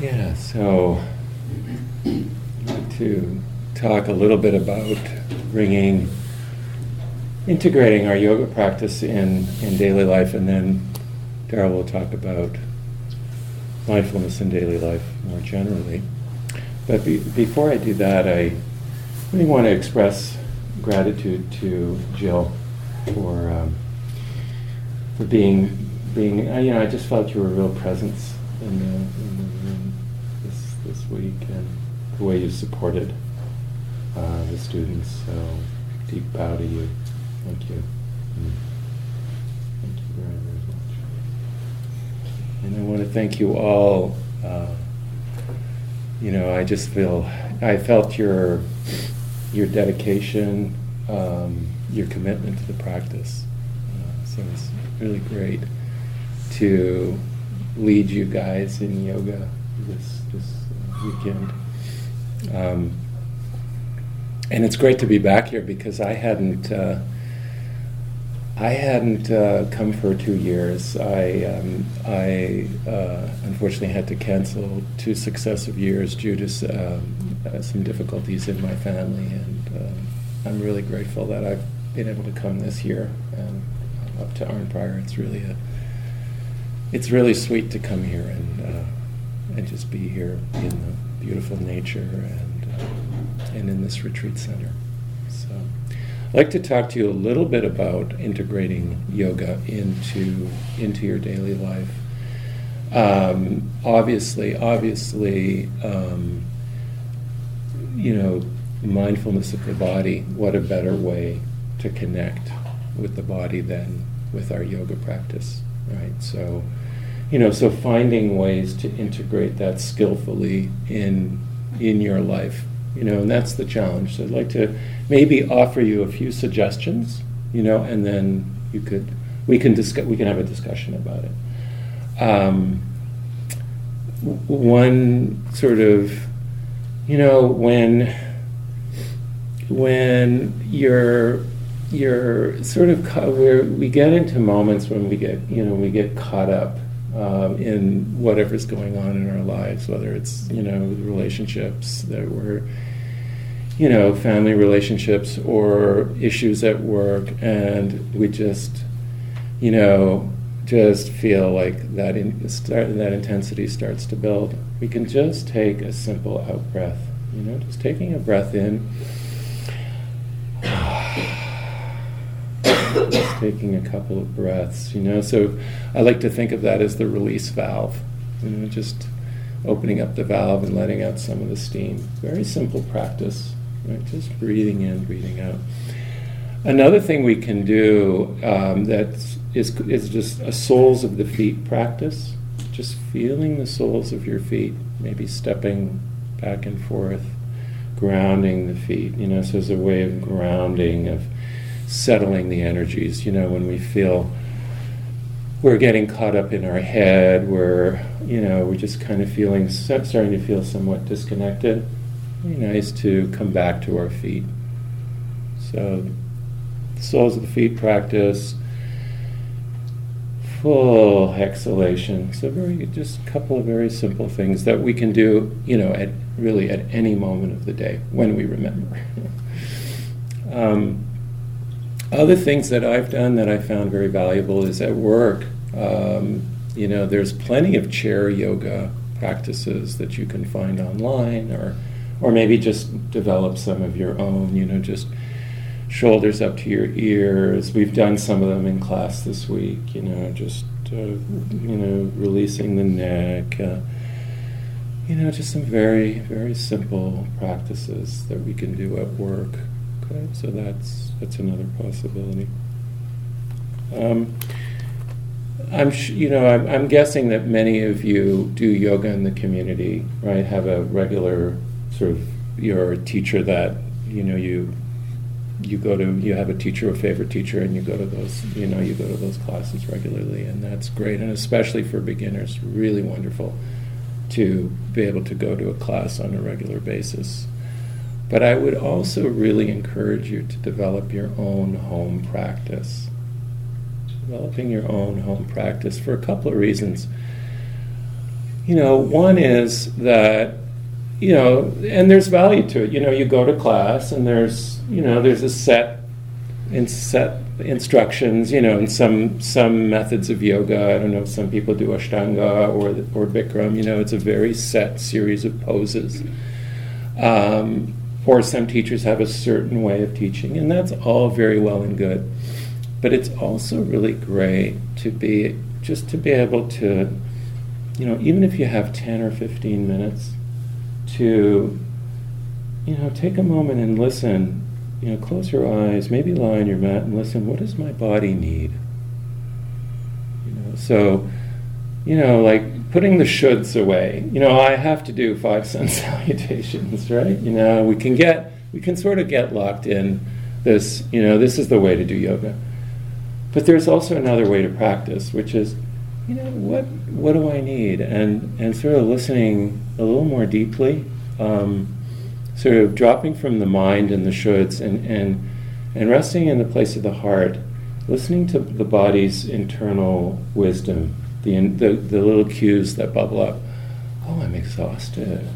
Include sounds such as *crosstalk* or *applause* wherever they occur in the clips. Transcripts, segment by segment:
Yeah, so to talk a little bit about bringing, integrating our yoga practice in, in daily life, and then Daryl will talk about mindfulness in daily life more generally. But be, before I do that, I really want to express gratitude to Jill for um, for being being. You know, I just felt you were a real presence in the, in the room this week, and the way you supported uh, the students. So deep bow to you. Thank you. Mm. Thank you very very much. And I want to thank you all. Uh, you know, I just feel I felt your your dedication, um, your commitment to the practice. Uh, so it's really great to lead you guys in yoga this this weekend. Um, and it's great to be back here because I hadn't uh, I hadn't uh, come for two years. I um, I uh, unfortunately had to cancel two successive years due to um, uh, some difficulties in my family, and um, I'm really grateful that I've been able to come this year and up to Arnprior. It's really a it's really sweet to come here and uh, and just be here in the beautiful nature and uh, and in this retreat center. So, I'd like to talk to you a little bit about integrating yoga into into your daily life. Um, obviously, obviously, um, you know, mindfulness of the body. What a better way to connect with the body than with our yoga practice, right? So, you know, so finding ways to integrate that skillfully in in your life, you know, and that's the challenge. So I'd like to maybe offer you a few suggestions, you know, and then you could we can discuss we can have a discussion about it. Um, one sort of, you know, when when you're you're sort of where we get into moments when we get you know we get caught up um, in whatever's going on in our lives, whether it's you know relationships that we're you know family relationships or issues at work, and we just you know just feel like that in, start, that intensity starts to build. We can just take a simple out breath, you know, just taking a breath in *sighs* *coughs* taking a couple of breaths, you know. So I like to think of that as the release valve, you know, just opening up the valve and letting out some of the steam. Very simple practice, right? Just breathing in, breathing out. Another thing we can do um, that is, is just a soles of the feet practice, just feeling the soles of your feet, maybe stepping back and forth, grounding the feet, you know, so as a way of grounding, of settling the energies. You know, when we feel we're getting caught up in our head, we're, you know, we're just kind of feeling, starting to feel somewhat disconnected. Very nice to come back to our feet. So, soles of the feet practice, full exhalation. So, very, just a couple of very simple things that we can do, you know, at really at any moment of the day when we remember. *laughs* um, other things that I've done that I found very valuable is at work. Um, you know, there's plenty of chair yoga practices that you can find online, or or maybe just develop some of your own. You know, just shoulders up to your ears. We've done some of them in class this week. You know, just uh, you know, releasing the neck. Uh, you know, just some very very simple practices that we can do at work. Okay, so that's that's another possibility. Um, I'm you know I'm, I'm, guessing that many of you do yoga in the community, right? Have a regular sort of your teacher that you know you you go to you have a teacher, a favorite teacher, and you go to those you know you go to those classes regularly, and that's great, and especially for beginners, really wonderful to be able to go to a class on a regular basis. But I would also really encourage you to develop your own home practice. Developing your own home practice for a couple of reasons. you know, one is that, you know, and there's value to it. You know, you go to class and there's, you know, there's a set in set instructions, you know, and some some methods of yoga. I don't know, some people do Ashtanga or or Bikram. You know, it's a very set series of poses. Um, or some teachers have a certain way of teaching, and that's all very well and good. But it's also really great to be just to be able to, you know, even if you have ten or fifteen minutes, to, you know, take a moment and listen you know, close your eyes, maybe lie on your mat and listen, what does my body need? You know, so, you know, like putting the shoulds away. You know, I have to do five *laughs* sun salutations, right? You know, we can get, we can sort of get locked in this, you know, this is the way to do yoga. But there's also another way to practice, which is, you know, what, what do I need? And, and sort of listening a little more deeply. Um, sort of dropping from the mind and the shoulds and, and, and resting in the place of the heart, listening to the body's internal wisdom, the, the, the little cues that bubble up. Oh, I'm exhausted.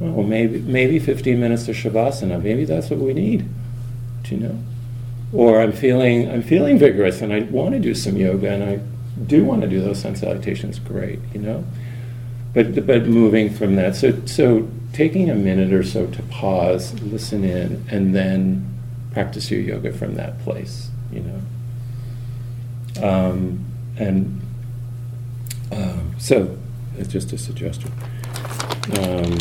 Well, maybe, maybe 15 minutes of Shavasana. Maybe that's what we need. Do you know? Or I'm feeling, I'm feeling vigorous and I want to do some yoga and I do want to do those sun salutations. Great, you know? But, but moving from that. So, so taking a minute or so to pause, listen in, and then practice your yoga from that place, you know. Um, and um, so, it's just a suggestion. Um,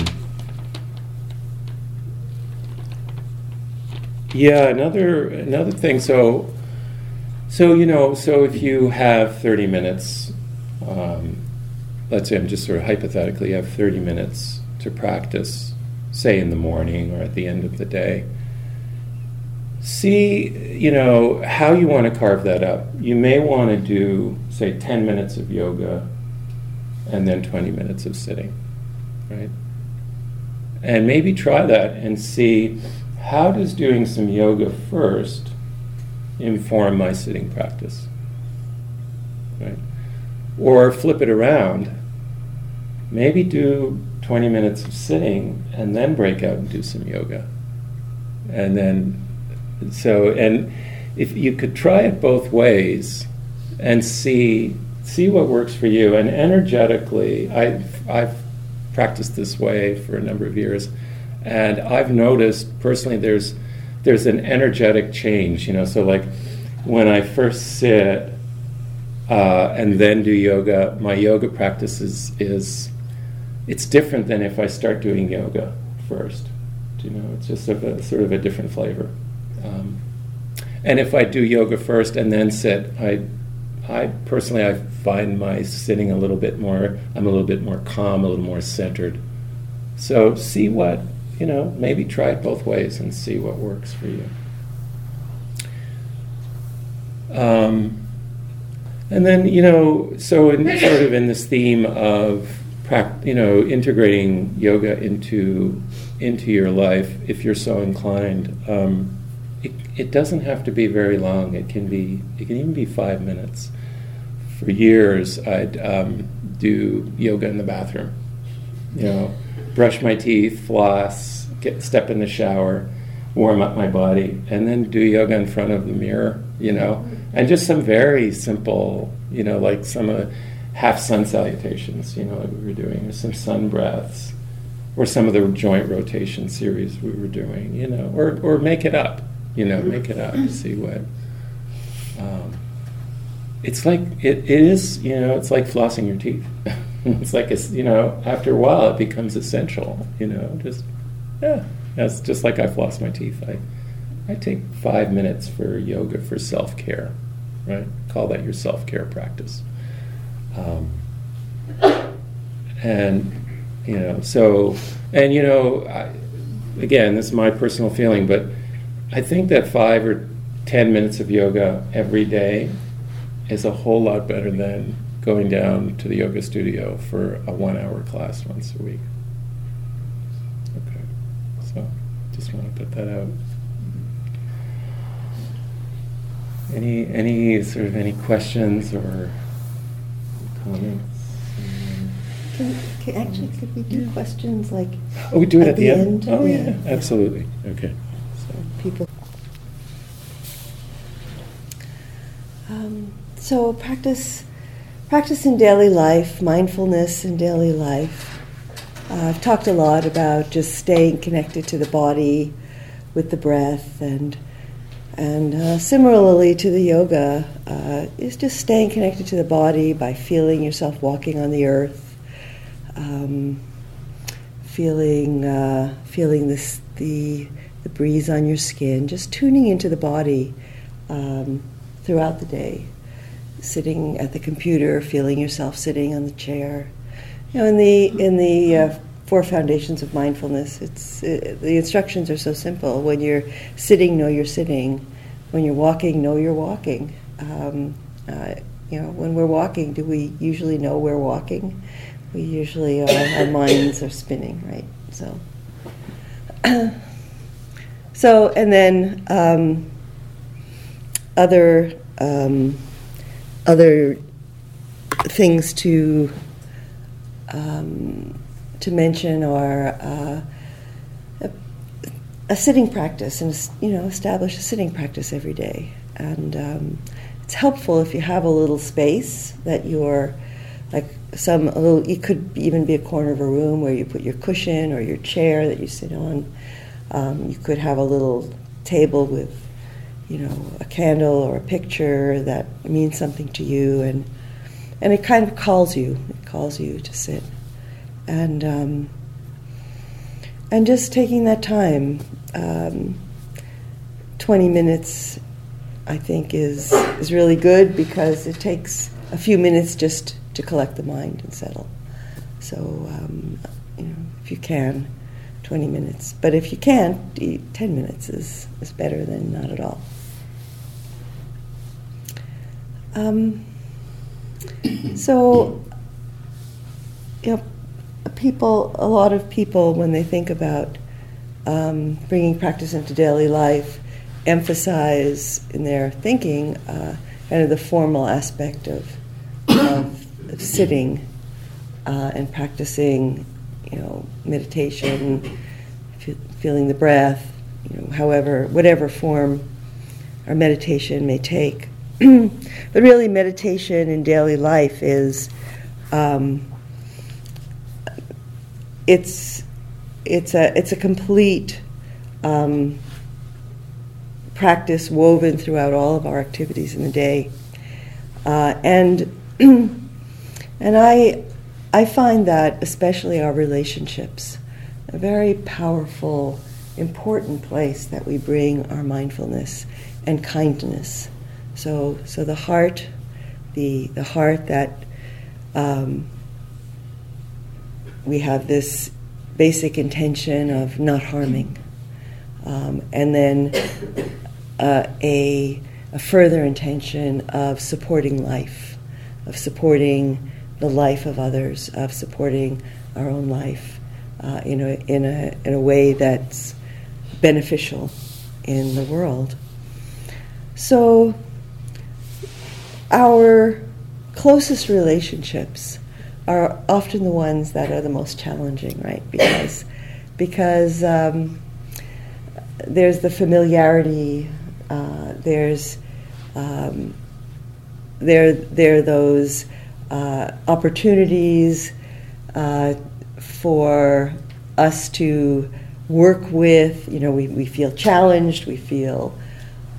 yeah, another another thing. So, so you know, so if you have thirty minutes, um, let's say I'm just sort of hypothetically, you have thirty minutes to practice, say in the morning or at the end of the day. See, you know, how you want to carve that up. You may want to do, say, 10 minutes of yoga and then 20 minutes of sitting, right? And maybe try that and see how does doing some yoga first inform my sitting practice, right? Or flip it around. Maybe do 20 minutes of sitting and then break out and do some yoga. And then, so, and if you could try it both ways and see see what works for you and energetically I've, I've practiced this way for a number of years and I've noticed personally there's there's an energetic change you know so like when I first sit uh, and then do yoga my yoga practice is, is it's different than if I start doing yoga first. You know, it's just a, sort of a different flavor. Um, and if I do yoga first and then sit, I, I personally I find my sitting a little bit more. I'm a little bit more calm, a little more centered. So see what you know. Maybe try it both ways and see what works for you. Um, and then you know, so in, sort of in this theme of you know, integrating yoga into into your life, if you're so inclined, um, it, it doesn't have to be very long. It can be it can even be five minutes. For years, I'd um, do yoga in the bathroom. You know, brush my teeth, floss, get step in the shower, warm up my body, and then do yoga in front of the mirror. You know, and just some very simple, you know, like some. Uh, half sun salutations, you know, like we were doing, or some sun breaths, or some of the joint rotation series we were doing, you know, or, or make it up, you know, make it up, see what. Um, it's like, it, it is, you know, it's like flossing your teeth. *laughs* it's like, it's, you know, after a while it becomes essential, you know, just, yeah, that's just like I floss my teeth. I, I take five minutes for yoga for self care, right? Call that your self care practice. Um, and you know, so and you know, I, again, this is my personal feeling, but I think that five or ten minutes of yoga every day is a whole lot better than going down to the yoga studio for a one-hour class once a week. Okay, so just want to put that out. Any any sort of any questions or comments? Actually, could we do questions like Oh, we do it At at the the end? end? Oh, Yeah. yeah, absolutely. Okay. so people? Um, so practice, practice in daily life, mindfulness in daily life. Uh, I've talked a lot about just staying connected to the body with the breath, and and uh, similarly to the yoga, uh, is just staying connected to the body by feeling yourself walking on the earth, um, feeling uh, feeling this the the breeze on your skin, just tuning into the body um, throughout the day. Sitting at the computer, feeling yourself sitting on the chair. You know, in the in the uh, four foundations of mindfulness, it's uh, the instructions are so simple. When you're sitting, know you're sitting. When you're walking, know you're walking. Um, uh, you know, when we're walking, do we usually know we're walking? We usually are, our minds are spinning, right? So, *clears throat* so and then um, other um, other things to um, to mention are uh, a, a sitting practice, and you know, establish a sitting practice every day. And um, it's helpful if you have a little space that you're like some a little. It could even be a corner of a room where you put your cushion or your chair that you sit on. Um, you could have a little table with, you know, a candle or a picture that means something to you, and and it kind of calls you. It calls you to sit, and um, and just taking that time, um, twenty minutes, I think is is really good because it takes a few minutes just to collect the mind and settle. So um, you know, if you can, twenty minutes. But if you can't, ten minutes is is better than not at all. Um, so, you know, people, a lot of people, when they think about um, bringing practice into daily life, emphasize in their thinking uh, kind of the formal aspect of, of, of sitting uh, and practicing, you know, meditation, fe- feeling the breath, you know, however, whatever form our meditation may take. *clears throat* but really, meditation in daily life is um, it's it's a it's a complete um, practice woven throughout all of our activities in the day, uh, and *clears throat* and I I find that especially our relationships a very powerful, important place that we bring our mindfulness and kindness. So so the heart, the the heart that um, we have this basic intention of not harming, um, and then uh, a, a further intention of supporting life, of supporting the life of others, of supporting our own life uh, in, a, in, a, in a way that's beneficial in the world. So, our closest relationships are often the ones that are the most challenging, right? Because because um, there's the familiarity, uh, there's um, there there are those uh, opportunities uh, for us to work with. You know, we, we feel challenged, we feel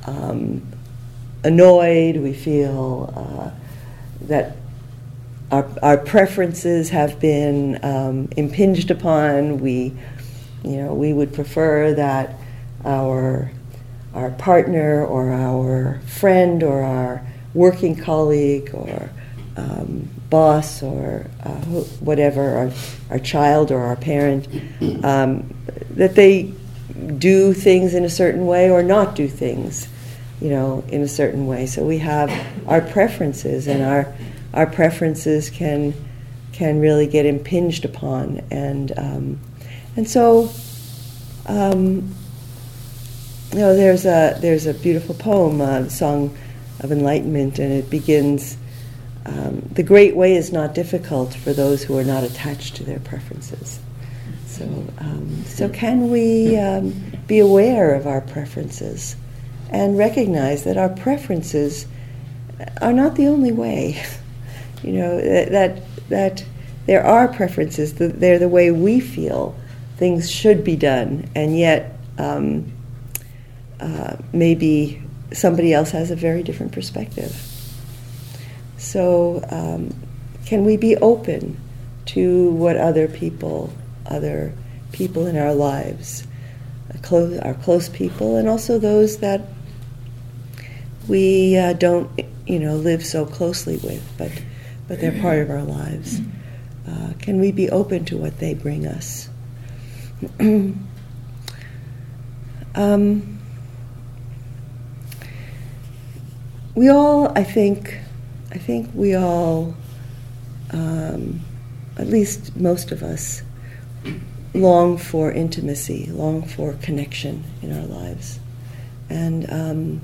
um, annoyed, we feel uh, that our, our preferences have been um, impinged upon. We, you know, we would prefer that our our partner or our friend or our working colleague or um, boss or uh, whatever, our, our child or our parent, um, that they do things in a certain way or not do things, you know, in a certain way. So we have our preferences, and our our preferences can can really get impinged upon, and um, and so. Um, you know, there's a there's a beautiful poem, uh, Song of Enlightenment, and it begins um, the great way is not difficult for those who are not attached to their preferences. So, um, so can we um, be aware of our preferences and recognize that our preferences are not the only way? *laughs* you know that that, there are preferences. That they're the way we feel things should be done, and yet um, uh, maybe somebody else has a very different perspective. So, um, can we be open to what other people, other people in our lives, close, our close people, and also those that we uh, don't, you know, live so closely with, but but they're part of our lives. Uh, can we be open to what they bring us? *clears throat* um, we all, I think, I think we all, um, at least most of us, long for intimacy, long for connection in our lives, and um,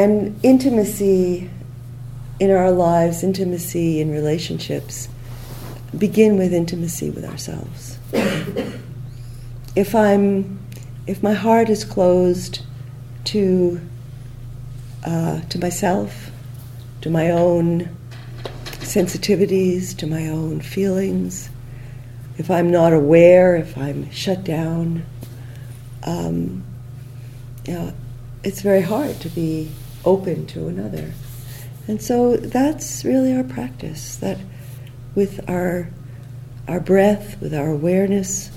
and intimacy in our lives, intimacy in relationships, begin with intimacy with ourselves. if I'm, if my heart is closed to uh, to myself, to my own sensitivities, to my own feelings, if I'm not aware, if I'm shut down, um, you know, it's very hard to be open to another. And so that's really our practice, that with our, our breath, with our awareness,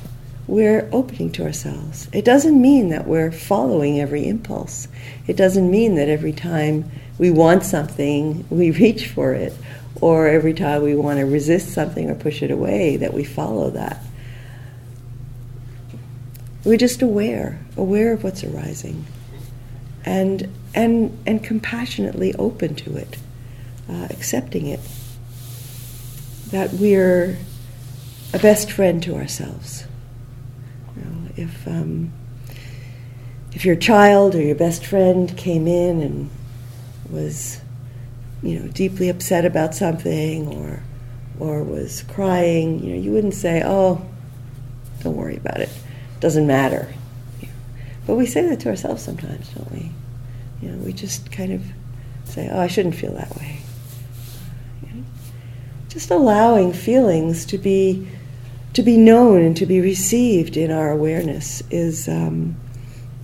we're opening to ourselves. It doesn't mean that we're following every impulse. It doesn't mean that every time we want something, we *laughs* reach for it, or every time we want to resist something or push it away, that we follow that. We're just aware, aware of what's arising, and and and compassionately open to it, uh, accepting it. That we're a best friend to ourselves. You know, if um, if your child or your best friend came in and was, you know, deeply upset about something or or was crying, you know, you wouldn't say, "Oh, don't worry about it. Doesn't matter." But we say that to ourselves sometimes, don't we? You know, we just kind of say, "Oh, I shouldn't feel that way." You know? Just allowing feelings to be to be known and to be received in our awareness is um,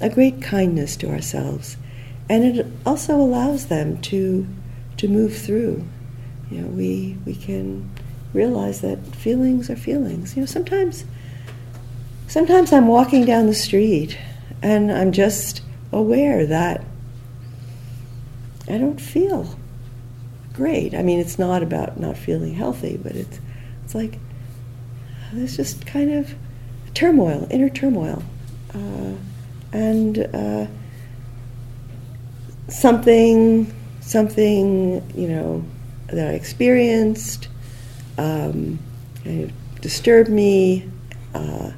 a great kindness to ourselves, and it also allows them to to move through. You know, we we can realize that feelings are feelings. You know, sometimes sometimes I'm walking down the street and I'm just aware that I don't feel great. I mean, it's not about not feeling healthy, but it's it's like there's just kind of turmoil, inner turmoil. Uh, and uh, something, something, you know, that I experienced um, disturbed me, uh,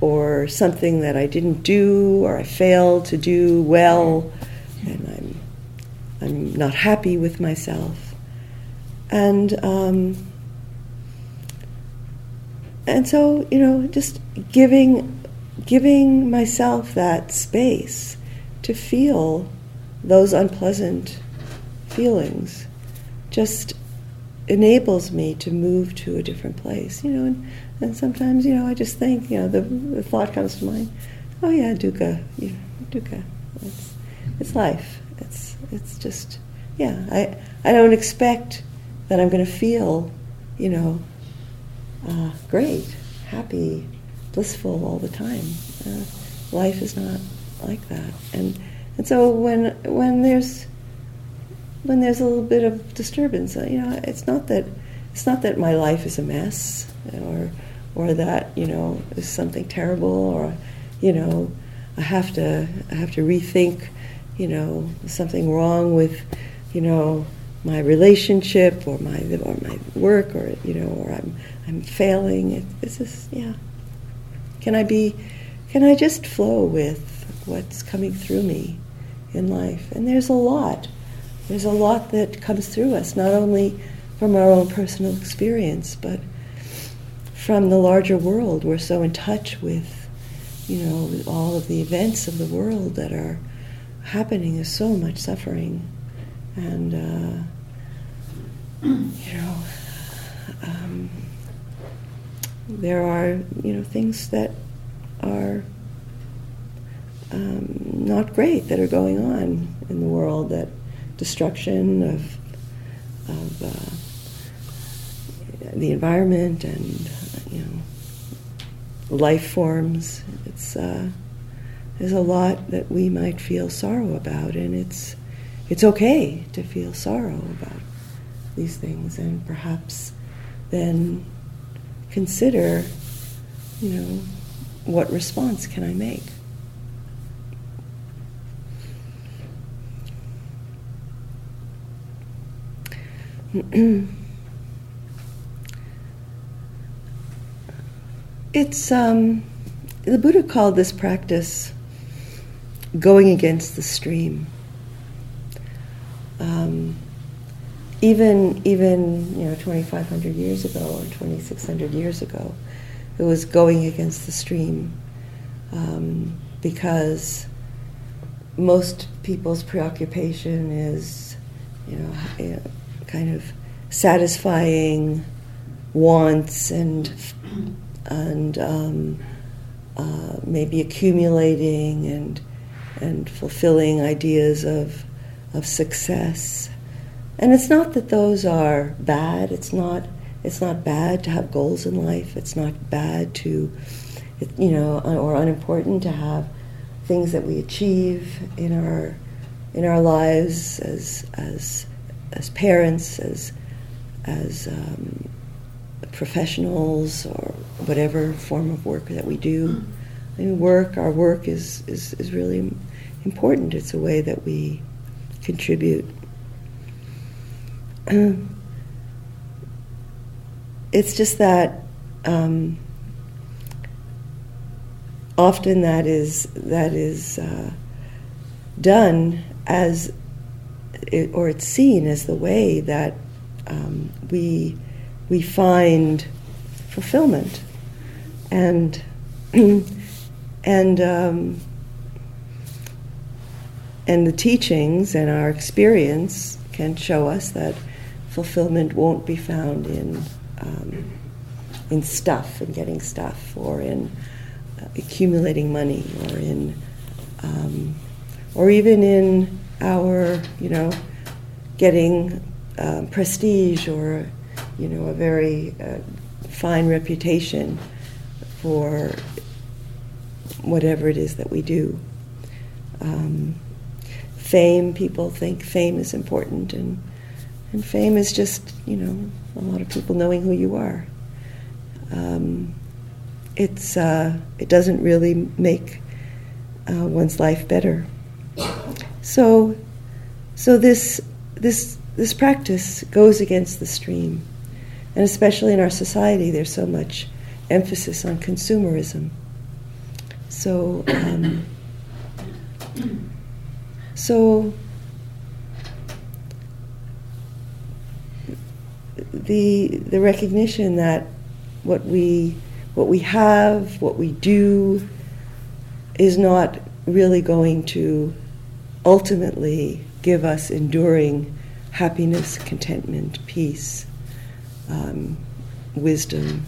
or something that I didn't do or I failed to do well, and I'm I'm not happy with myself, and um, and so you know, just giving giving myself that space to feel those unpleasant feelings just enables me to move to a different place, you know. And, and sometimes, you know, I just think, you know, the, the thought comes to mind, oh yeah, dukkha, know, dukkha. It's, it's life. It's it's just, yeah. I I don't expect that I'm going to feel, you know, uh, great, happy, blissful all the time. Uh, life is not like that, and and so when when there's when there's a little bit of disturbance, uh, you know, it's not that it's not that my life is a mess or or that you know is something terrible or you know I have to I have to rethink you know something wrong with you know my relationship or my or my work or you know or I'm I'm failing. It, it's just yeah. Can I be? Can I just flow with what's coming through me in life? And there's a lot there's a lot that comes through us, not only from our own personal experience, but from the larger world. We're so in touch with, you know, all of the events of the world that are happening. There's so much suffering, and uh, you know, um, there are you know things that are um, not great that are going on in the world. That destruction of of uh, the environment and you know life forms. It's uh, there's a lot that we might feel sorrow about, and it's it's okay to feel sorrow about these things, and perhaps then consider, you know, what response can I make. *clears throat* it's um, the Buddha called this practice going against the stream. Um, even even you know 2,500 years ago or 2,600 years ago, it was going against the stream um, because most people's preoccupation is you know kind of satisfying wants and and um, uh, maybe accumulating and and fulfilling ideas of of success. And it's not that those are bad. It's not it's not bad to have goals in life. It's not bad to you know or unimportant to have things that we achieve in our in our lives as as as parents, as as um, professionals, or whatever form of work that we do. I mean, work, our work is, is, is really important. It's a way that we contribute. it's just that um, often that is that is uh, done as it, or it's seen as the way that um, we we find fulfillment and *clears throat* and um, and the teachings and our experience can show us that fulfillment won't be found in um, in stuff and getting stuff or in uh, accumulating money or in um, or even in our, you know, getting um, prestige or, you know, a very uh, fine reputation for whatever it is that we do. Um, fame, people think fame is important, and, and fame is just, you know, a lot of people knowing who you are. Um, it's, uh, it doesn't really make uh, one's life better. So, so this, this, this practice goes against the stream. And especially in our society, there's so much emphasis on consumerism. So, um, so the the recognition that what we what we have, what we do, is not really going to ultimately give us enduring happiness, contentment, peace, um, wisdom,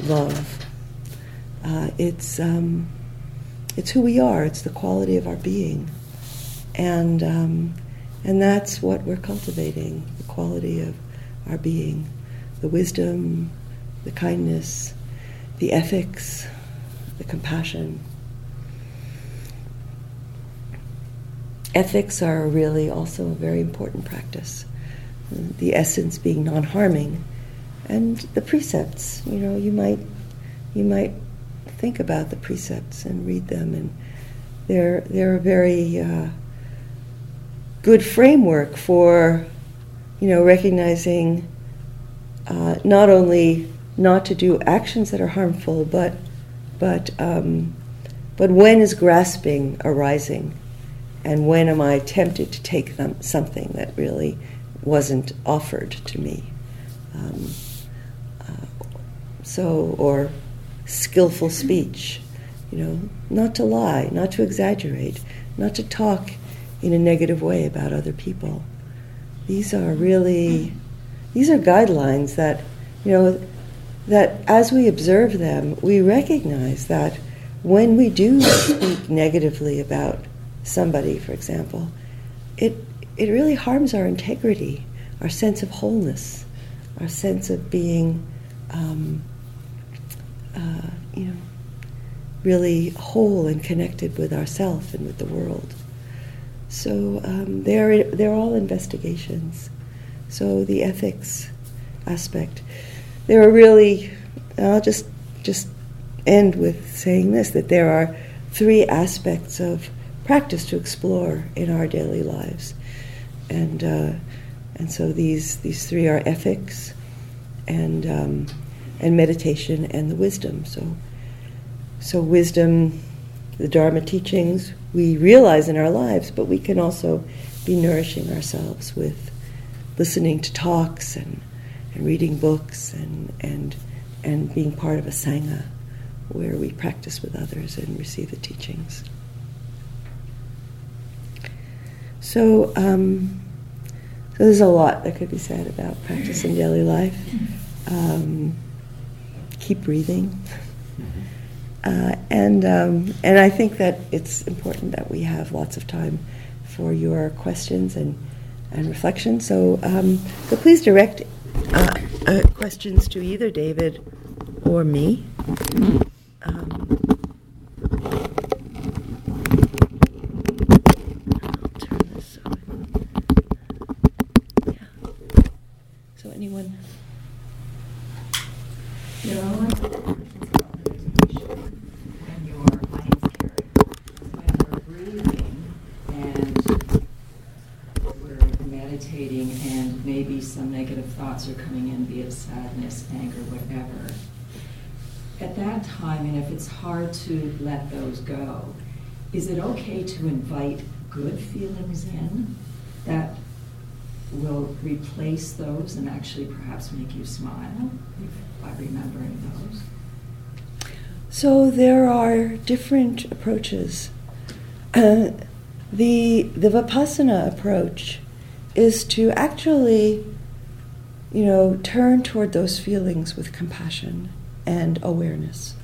love. Uh, it's um, it's who we are. It's the quality of our being, and um, and that's what we're cultivating: the quality of our being, the wisdom, the kindness, the ethics, the compassion. ethics are really also a very important practice. The essence being non-harming, and the precepts. You know, you might you might think about the precepts and read them, and they're they're a very uh, good framework for you know recognizing uh, not only not to do actions that are harmful, but but um, but when is grasping arising? and when am I tempted to take them, something that really wasn't offered to me? Um, uh, so, or skillful speech, you know, not to lie, not to exaggerate, not to talk in a negative way about other people. These are really, these are guidelines that, you know, that as we observe them, we recognize that when we do speak negatively about somebody, for example, it, it really harms our integrity, our sense of wholeness, our sense of being, um, uh, you know, really whole and connected with ourself and with the world. So um, they're, they're all investigations. So the ethics aspect. There are really, I'll just, just end with saying this that there are three aspects of practice to explore in our daily lives. And, uh, and so these, these three are ethics and, um, and meditation and the wisdom. So, so wisdom, the Dharma teachings, we realize in our lives, but we can also be nourishing ourselves with listening to talks and, and reading books and, and, and being part of a Sangha where we practice with others and receive the teachings. So, um, so there's a lot that could be said about practice in daily life. Um, keep breathing. Uh, and, um, and I think that it's important that we have lots of time for your questions and, and reflection. So, um, so please direct uh, uh, questions to either David or me. Um, I'll turn this so. Yeah. So anyone? There are like questions about meditation when you're mindful, when we're breathing and we're meditating and maybe some negative thoughts are coming in, be it sadness, anger, whatever. At that if it's hard to let those go, is it okay to invite good feelings in that will replace those and actually perhaps make you smile by remembering those? So there are different approaches. Uh, the the vipassana approach is to actually, you know, turn toward those feelings with compassion and awareness.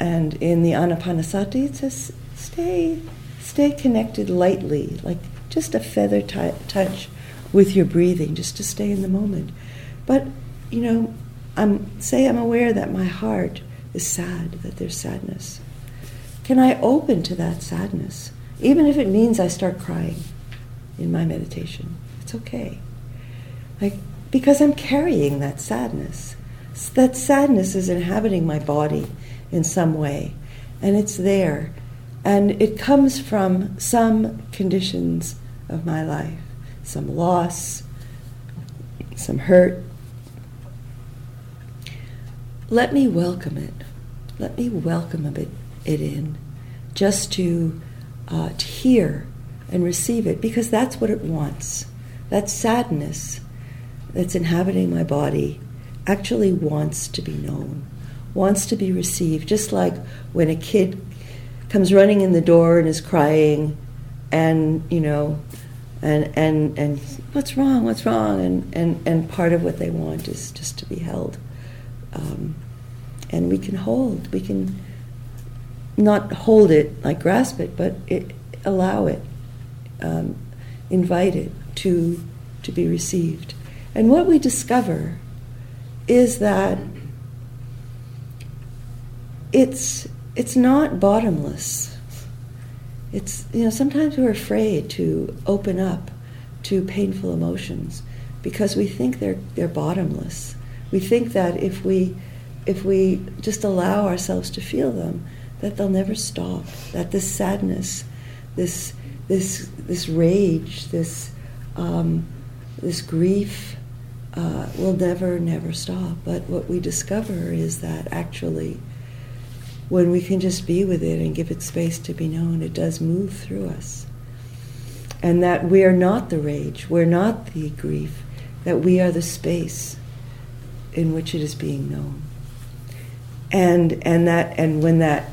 And in the Anapanasati, it says stay stay connected lightly, like just a feather t- touch with your breathing, just to stay in the moment. But you know, I'm say I'm aware that my heart is sad, that there's sadness. Can I open to that sadness, even if it means I start crying in my meditation? It's okay, like because I'm carrying that sadness. That sadness is inhabiting my body in some way, and it's there, and it comes from some conditions of my life, some loss, some hurt. Let me welcome it. Let me welcome it, it in, just to, uh, to hear and receive it, because that's what it wants. That sadness that's inhabiting my body actually wants to be known, wants to be received, just like when a kid comes running in the door and is crying and you know and and and what's wrong what's wrong? And and and part of what they want is just to be held. Um, and we can hold we can not hold it like grasp it but it, allow it um, invite it to to be received. And what we discover is that it's it's not bottomless it's, you know, sometimes we're afraid to open up to painful emotions because we think they're, they're bottomless. We think that if we, if we just allow ourselves to feel them, that they'll never stop, that this sadness, this, this, this rage, this, um, this grief uh, will never, never stop. But what we discover is that actually when we can just be with it and give it space to be known, it does move through us. And that we are not the rage, we're not the grief, that we are the space in which it is being known. And and that and when that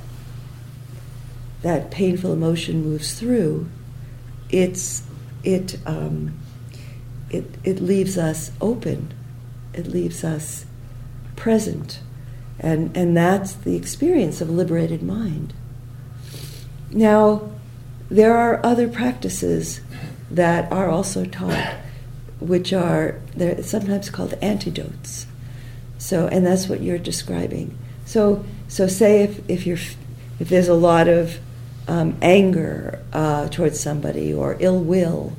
that painful emotion moves through, it's it um, it it leaves us open, it leaves us present, and and that's the experience of liberated mind. Now, there are other practices that are also taught, which are they're sometimes called antidotes. So, and that's what you're describing. So, so say if, if you're if there's a lot of um, anger uh, towards somebody or ill will,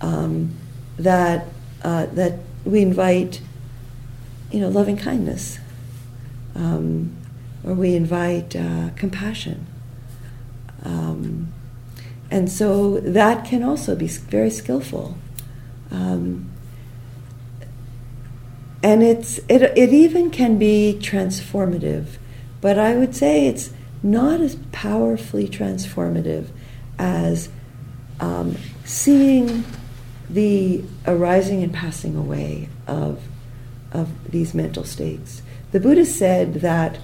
um, that uh, that we invite, you know, loving kindness, um, or we invite uh, compassion, um, and so that can also be very skillful. Um, and it's it, it even can be transformative. But i would say it's not as powerfully transformative as um, seeing the arising and passing away of, of these mental states the buddha said that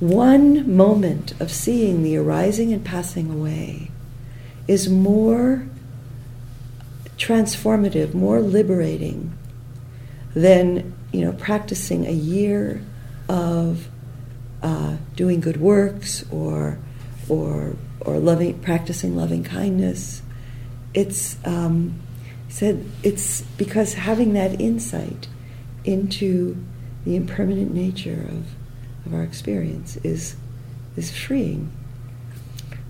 one moment of seeing the arising and passing away is more transformative more liberating than you know practicing a year of uh, doing good works or or or loving practicing loving kindness. It's um, said it's because having that insight into the impermanent nature of, of our experience is is freeing.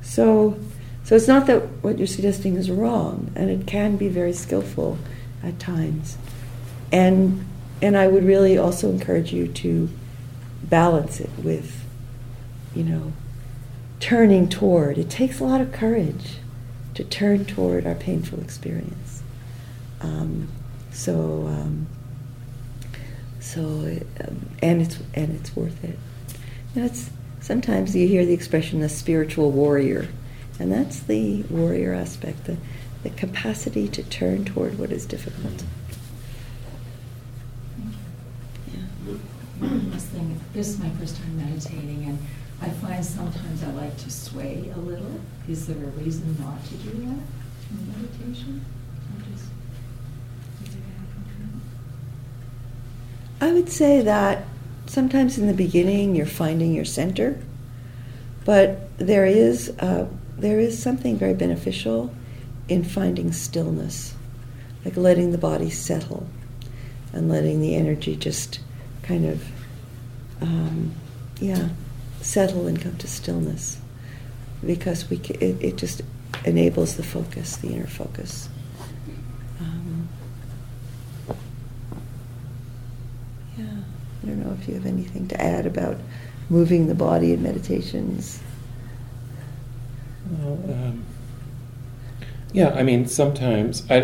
So so it's not that what you're suggesting is wrong, and it can be very skillful at times and and I would really also encourage you to balance it with, you know, turning toward. It takes a lot of courage to turn toward our painful experience. Um, so, um, so, um, and it's and it's worth it. You know, it's sometimes you hear the expression "the spiritual warrior," and that's the warrior aspect, the the capacity to turn toward what is difficult. This thing, this is my first time meditating, and I find sometimes I like to sway a little. Is there a reason not to do that in meditation? Or just, is it happening? I would say that sometimes in the beginning you're finding your center, but there is uh, there is something very beneficial in finding stillness, like letting the body settle and letting the energy just kind of um, yeah settle and come to stillness because we it, it just enables the focus, the inner focus. Um, yeah, I don't know if you have anything to add about moving the body in meditations. Well, um, yeah, I mean, sometimes I,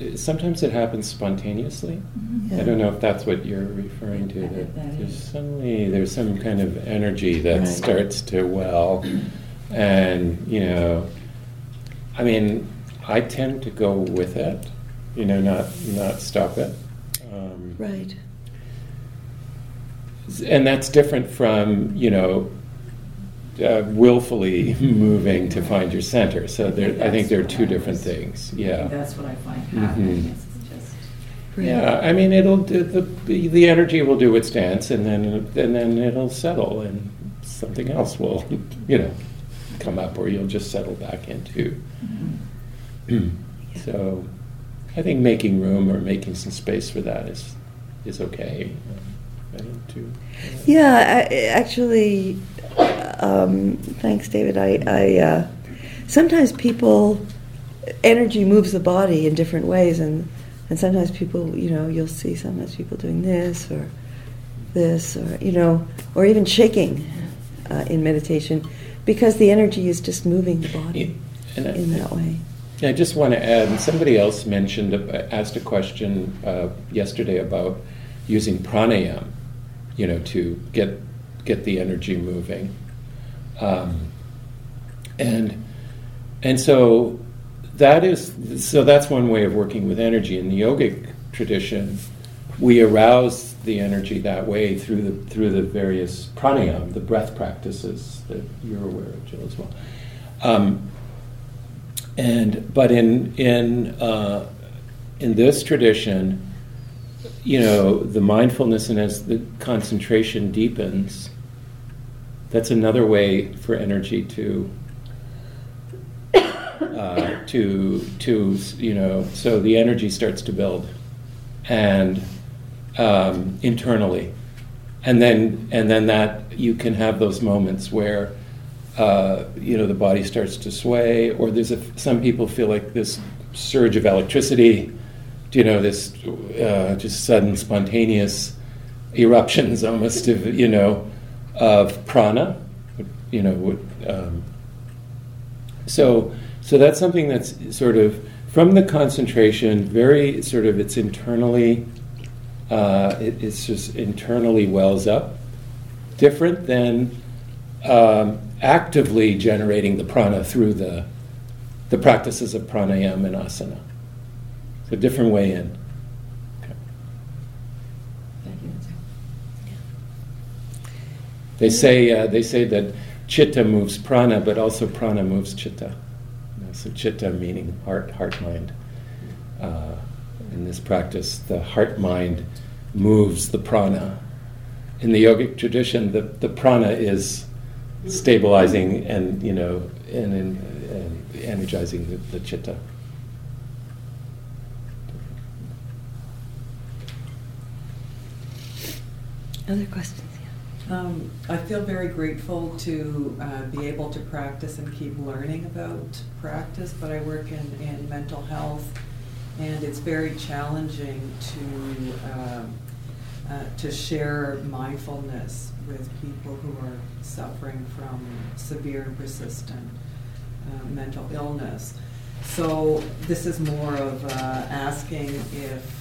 I, sometimes it happens spontaneously. Yeah. I don't know if that's what you're referring to. That- That that there's suddenly there's some kind of energy that Right. starts to well, and you know, I mean, I tend to go with it, you know, not not stop it. Um, Right. And that's different from you know uh, willfully *laughs* moving to find your center. So there, I think that's there are two I different was- things. I Yeah. think That's what I find happening. Mhm. It's just, Right. Yeah, I mean, it'll do the the energy will do its dance, and then and then it'll settle, and something else will, *laughs* you know, come up, or you'll just settle back into. mhm. *clears throat* so, I think making room or making some space for that is is okay. I think too. Yeah, I, actually, um, thanks, David. I, I uh, sometimes people energy moves the body in different ways, and and sometimes people, you know, you'll see sometimes people doing this or this, or you know, or even shaking uh, in meditation, because the energy is just moving the body I- in that way. I just want to add, and somebody else mentioned, asked a question uh, yesterday about using pranayam, you know, to get get the energy moving. Um, and and so that is so that's one way of working with energy in the yogic tradition. We arouse the energy that way through the through the various pranayama, the breath practices that you're aware of, Jill, as well. Um, and but in in uh, in this tradition, you know, the mindfulness and as the concentration deepens, that's another way for energy to uh, to to you know so the energy starts to build and um, internally. And then and then that you can have those moments where uh, you know the body starts to sway or there's a, some people feel like this surge of electricity you know this uh, just sudden spontaneous eruptions almost of you know of prana you know um, so so that's something that's sort of from the concentration, very sort of it's internally, uh, it, it's just internally wells up, different than um, actively generating the prana through the the practices of pranayama and asana. It's a different way in. Thank you. They say uh, they say that chitta moves prana, but also prana moves chitta. You know, so chitta meaning heart, heart, mind. Uh, in this practice, the heart mind moves the prana. In the yogic tradition, the, the prana is stabilizing and you know and, and, and energizing the, the chitta. Other questions? Um, I feel very grateful to uh, be able to practice and keep learning about practice, but I work in, in mental health, and it's very challenging to um, uh, to share mindfulness with people who are suffering from severe and persistent uh, mental illness. So this is more of uh, asking if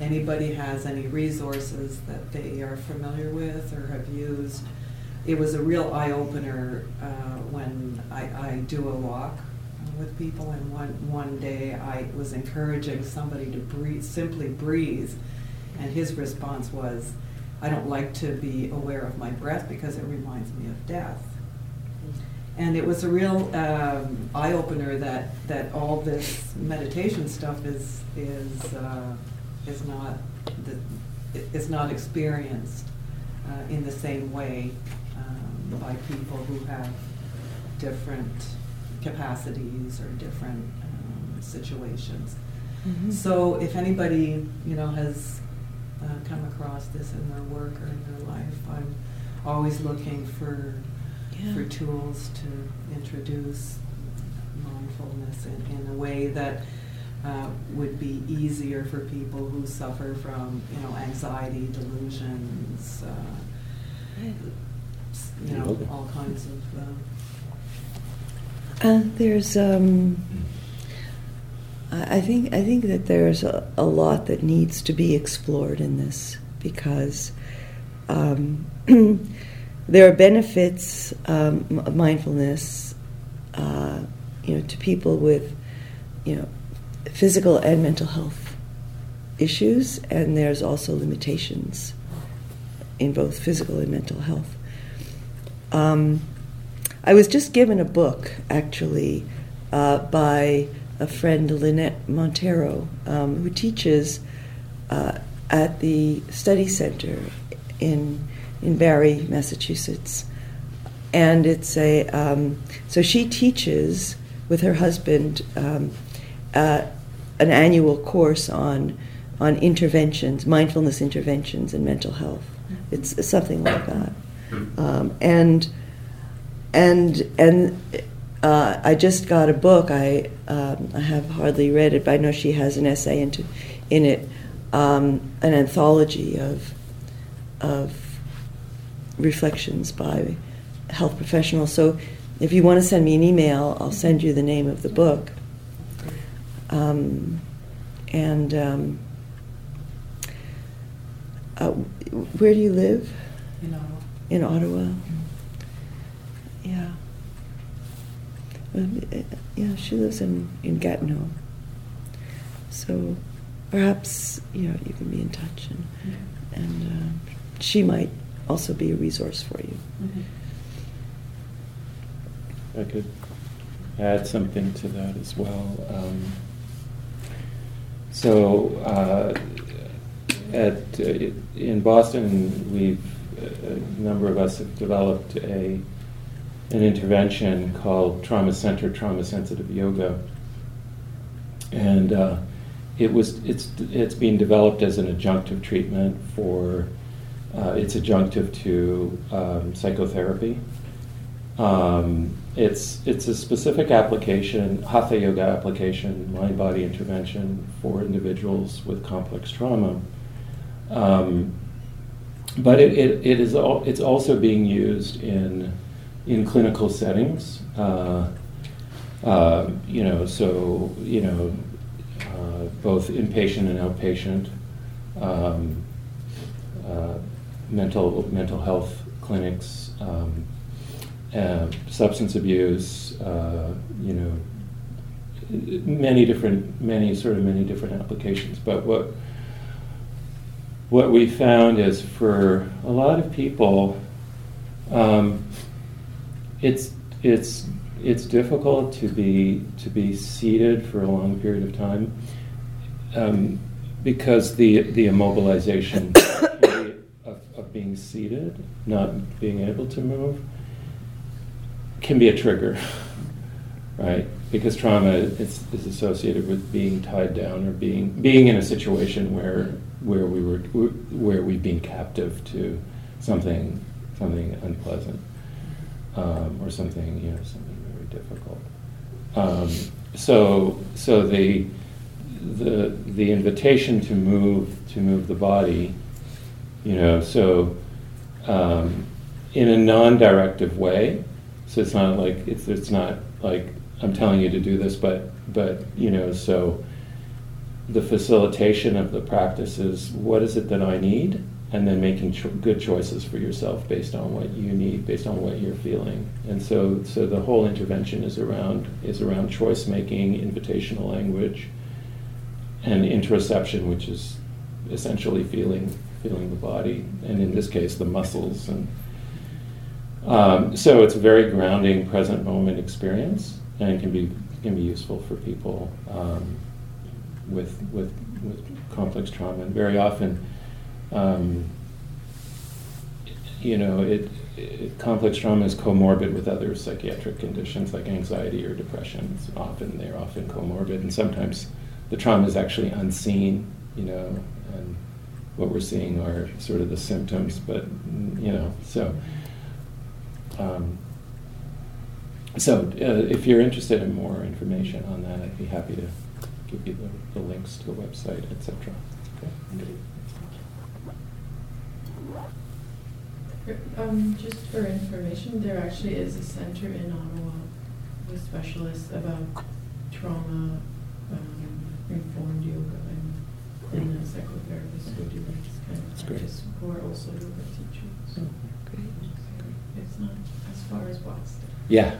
anybody has any resources that they are familiar with or have used. It was a real eye opener uh, when I, I do a walk with people, and one one day I was encouraging somebody to breathe, simply breathe, and his response was, "I don't like to be aware of my breath because it reminds me of death." And it was a real um, eye opener that that all this meditation stuff is is. Uh, is not the, is not experienced uh, in the same way um, by people who have different capacities or different um, situations. Mhm. So if anybody you know has uh, come across this in their work or in their life, I'm always looking for Yeah. for tools to introduce mindfulness in, in a way that uh, would be easier for people who suffer from, you know, anxiety, delusions, uh, you know, all kinds of. Uh, Uh, there's, um, I I think, I think that there's a, a lot that needs to be explored in this because um, *clears throat* there are benefits um, of mindfulness, uh, you know, to people with, you know, physical and mental health issues, and there's also limitations in both physical and mental health. Um, I was just given a book, actually, uh, by a friend, Lynette Monteiro, um, who teaches uh, at the study center in in Barre, Massachusetts, and it's a um, so she teaches with her husband um, uh, an annual course on on interventions, mindfulness interventions and mental health. It's something like that, um, and and and uh, I just got a book. I um, I have hardly read it, but I know she has an essay into in it, um, an anthology of of reflections by health professionals. So, if you want to send me an email, I'll send you the name of the book. Um, and um, uh, where do you live? you know, In Ottawa. Yeah. Um, uh, yeah, she lives in, in Gatineau. So perhaps you know you can be in touch, and and uh, she might also be a resource for you. I could add something to that as well. Um, so, uh, at uh, in Boston, we've a number of us have developed a an intervention called trauma centered trauma sensitive yoga, and uh, it was it's it's being developed as an adjunctive treatment for uh, it's adjunctive to um, psychotherapy. Um, it's it's a specific application, hatha yoga application, mind body intervention for individuals with complex trauma. Um, but it, it, it is al- it's also being used in in clinical settings. Uh, uh, you know, so you know, uh, both inpatient and outpatient. Um, uh, mental mental health clinics, um, uh, substance abuse, uh, you know, many different, many sort of many different applications. But what what we found is for a lot of people, um, it's it's it's difficult to be to be seated for a long period of time um, because the the immobilization *coughs* of, of being seated, not being able to move, can be a trigger, right? Because trauma is, is associated with being tied down or being being in a situation where where we were where we've been captive to something something unpleasant um, or something you know something very difficult. Um, so so the the the invitation to move to move the body, you know, so um, in a non-directive way. So it's not like it's it's not like I'm telling you to do this, but but you know, so the facilitation of the practice is what is it that I need, and then making cho- good choices for yourself based on what you need, based on what you're feeling. And so so the whole intervention is around is around choice making, invitational language, and interoception, which is essentially feeling feeling the body, and in this case the muscles and. Um, so it's a very grounding, present moment experience, and can be can be useful for people um, with with with complex trauma. And very often, um, you know, it, it, complex trauma is comorbid with other psychiatric conditions like anxiety or depression. It's often they're often comorbid, and sometimes the trauma is actually unseen. You know, and what we're seeing are sort of the symptoms, but you know, so. Um, so, uh, if you're interested in more information on that, I'd be happy to give you the, the links to the website, etc. Okay. Um, just for information, there actually is a center in Ottawa with specialists about trauma, um, informed yoga, and, and a psychotherapist who do this kind That's of great. practice, who are also yoga teachers. Oh, great. So It's not as far as Boston. Yeah.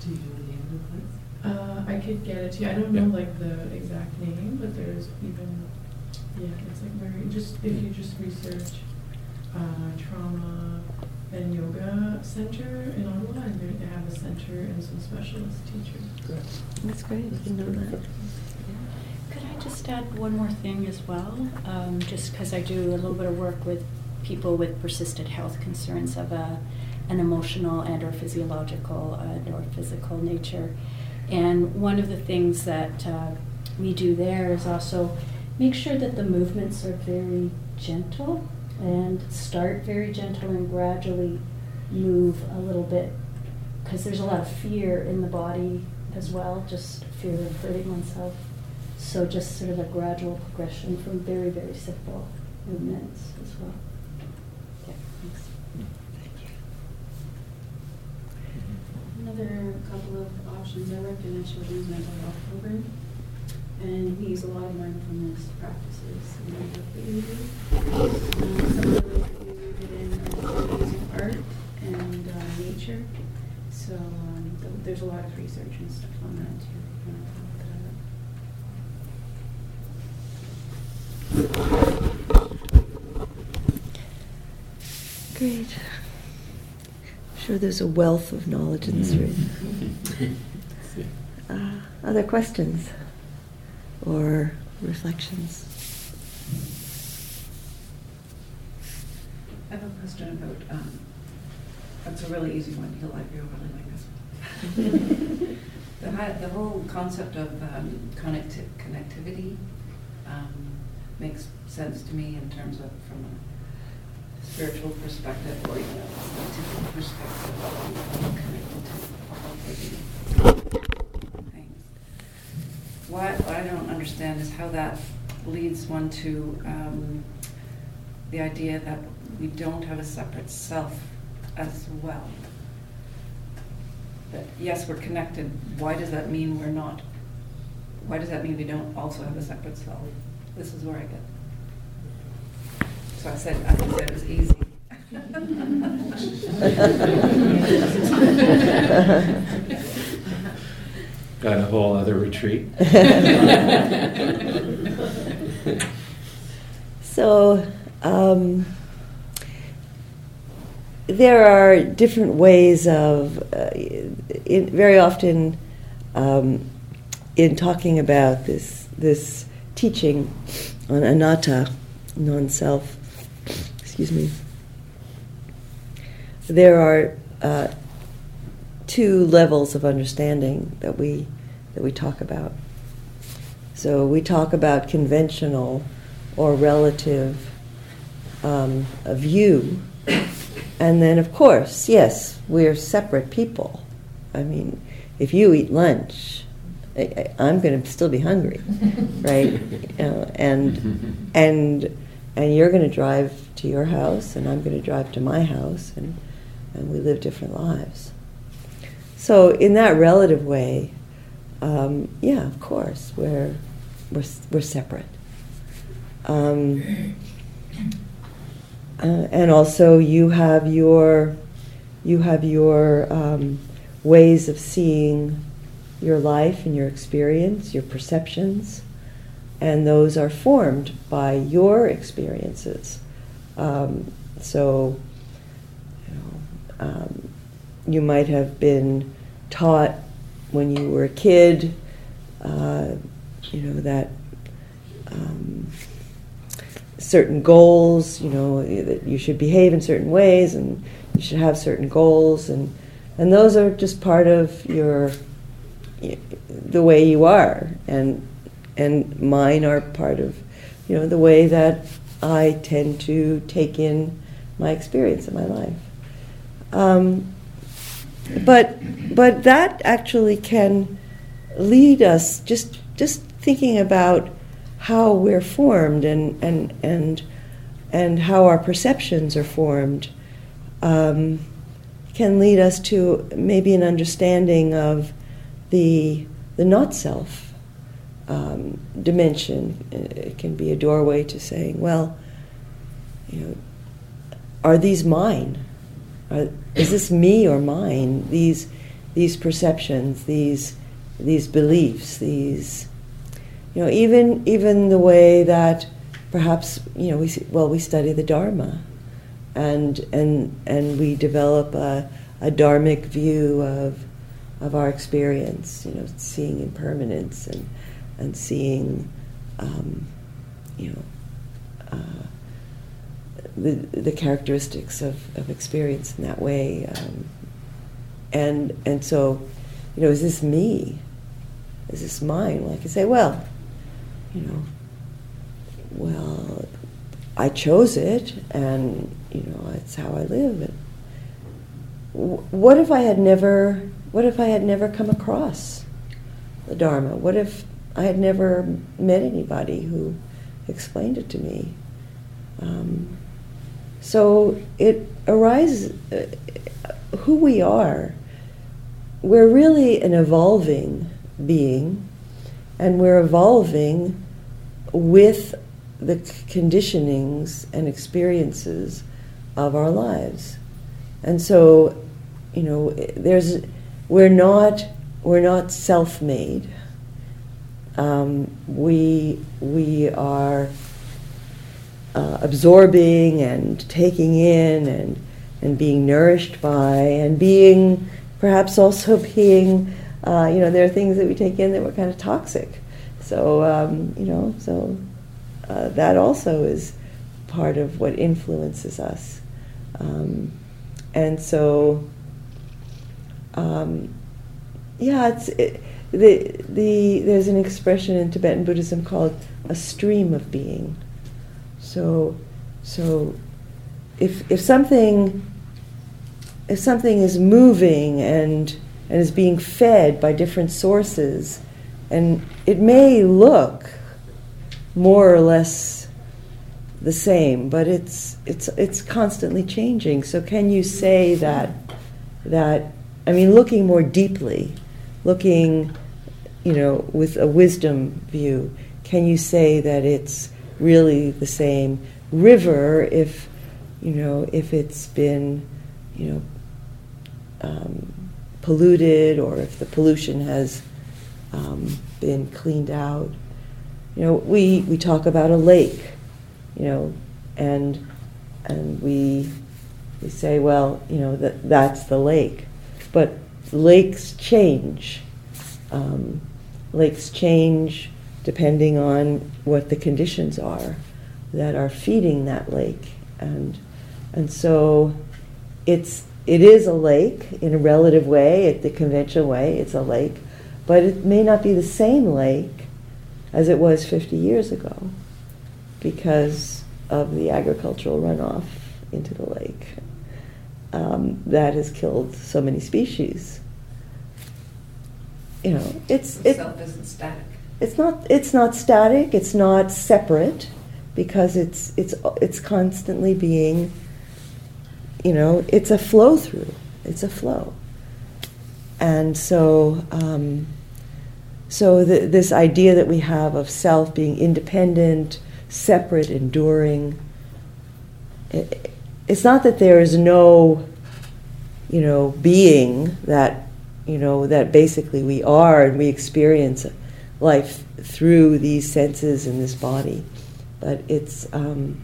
Do you know the name of the place? Uh, I could get it to you. I don't know Yeah. like the exact name, but there's even, yeah, it's like very, just, if you just research, uh, trauma and yoga center in Ottawa, and they they have a center and some specialist teachers. That's great. I didn't know that. Terrific. Could I just add one more thing as well? Um, just because I do a little bit of work with people with persistent health concerns of a, an emotional and or physiological and or physical nature. And one of the things that uh, we do there is also make sure that the movements are very gentle and start very gentle and gradually move a little bit because there's a lot of fear in the body as well, just fear of hurting oneself. So just sort of a gradual progression from very, very simple movements as well. Yeah, thanks. Another couple of options, I work in a children's mental health program, and we use a lot of mindfulness practices in the work that we do. Um, Some of the ways that we it in using art and uh, nature, so um, th- there's a lot of research and stuff on that too. Great. I'm sure there's a wealth of knowledge in this room. *laughs* Uh, other questions or reflections? I have a question about, um, that's a really easy one, you'll like, you'll really like this one. *laughs* The the whole concept of, um, connecti- connectivity, um, makes sense to me in terms of, from a spiritual perspective or even a scientific perspective, of being connected to things. What I don't understand is how that leads one to, um, the idea that we don't have a separate self as well. That yes, we're connected, why does that mean we're not? Why does that mean we don't also have a separate self? This is where I get. So I said, I said it was easy. Got a whole other retreat. *laughs* So, um, there are different ways of, uh, in, very often, um, in talking about this this teaching on anatta, non-self. Excuse me. There are uh, two levels of understanding that we that we talk about. So we talk about conventional or relative um, view, and then of course, yes, we're separate people. I mean, if you eat lunch, I, am going to still be hungry, right? Know, *laughs* and and and you're going to drive to your house, and I'm going to drive to my house, and and we live different lives. So in that relative way, um, yeah, of course, we're we're we're separate. Um, uh, and also, you have your you have your um, ways of seeing your life and your experience, your perceptions, and those are formed by your experiences. Um, so, you, know, um, you might have been taught when you were a kid, uh, you know, that um, certain goals, you know, that you should behave in certain ways and you should have certain goals, and, and those are just part of your the way you are, and and mine are part of, you know, the way that I tend to take in my experience in my life. Um, but but that actually can lead us just just thinking about how we're formed and and and and how our perceptions are formed um, can lead us to maybe an understanding of the the not self um, dimension. It can be a doorway to saying, well, you know, are these mine? Are, is this me or mine? These these perceptions, these these beliefs, these you know, even even the way that perhaps you know we well we study the Dharma, and and and we develop a, a dharmic view of of our experience. You know, seeing impermanence and and seeing, um, you know. Uh, the, the characteristics of, of experience in that way. Um, and, and so, you know, is this me? Is this mine? Well, I can say, well, you know, well, I chose it, and you know, it's how I live. And what if I had never? What if I had never come across the Dharma? What if I had never met anybody who explained it to me? Um, so it arises, uh, who we are. We're really an evolving being, and we're evolving with the conditionings and experiences of our lives. And so, you know, there's, we're not we're not self-made. Um, we we are uh, absorbing and taking in and and being nourished by and being perhaps also *laughs* being uh, you know there are things that we take in that were kind of toxic. So um, you know so uh, that also is part of what influences us. Um, and so um, yeah, it's it, the the there's an expression in Tibetan Buddhism called a stream of being. So so if if something if something is moving and and is being fed by different sources, and it may look more or less the same, but it's it's it's constantly changing. So can you say that that I mean looking more deeply looking, you know, with a wisdom view, can you say that it's really the same river if, you know, if it's been, you know, um, polluted or if the pollution has um, been cleaned out? You know, we, we talk about a lake, you know, and and we we say, well, you know, that that's the lake, but lakes change. Um, lakes change depending on what the conditions are that are feeding that lake, and and so it's it is a lake in a relative way, at the conventional way. It's a lake, but it may not be the same lake as it was 50 years ago because of the agricultural runoff into the lake um, that has killed so many species. You know, it's it, self isn't static. it's not it's not static. It's not separate because it's it's it's constantly being. You know, it's a flow through. It's a flow, and so um, so the, this idea that we have of self being independent, separate, enduring. It, it's not that there is no, you know, being that, you know, that basically we are and we experience life through these senses in this body, but it's, um,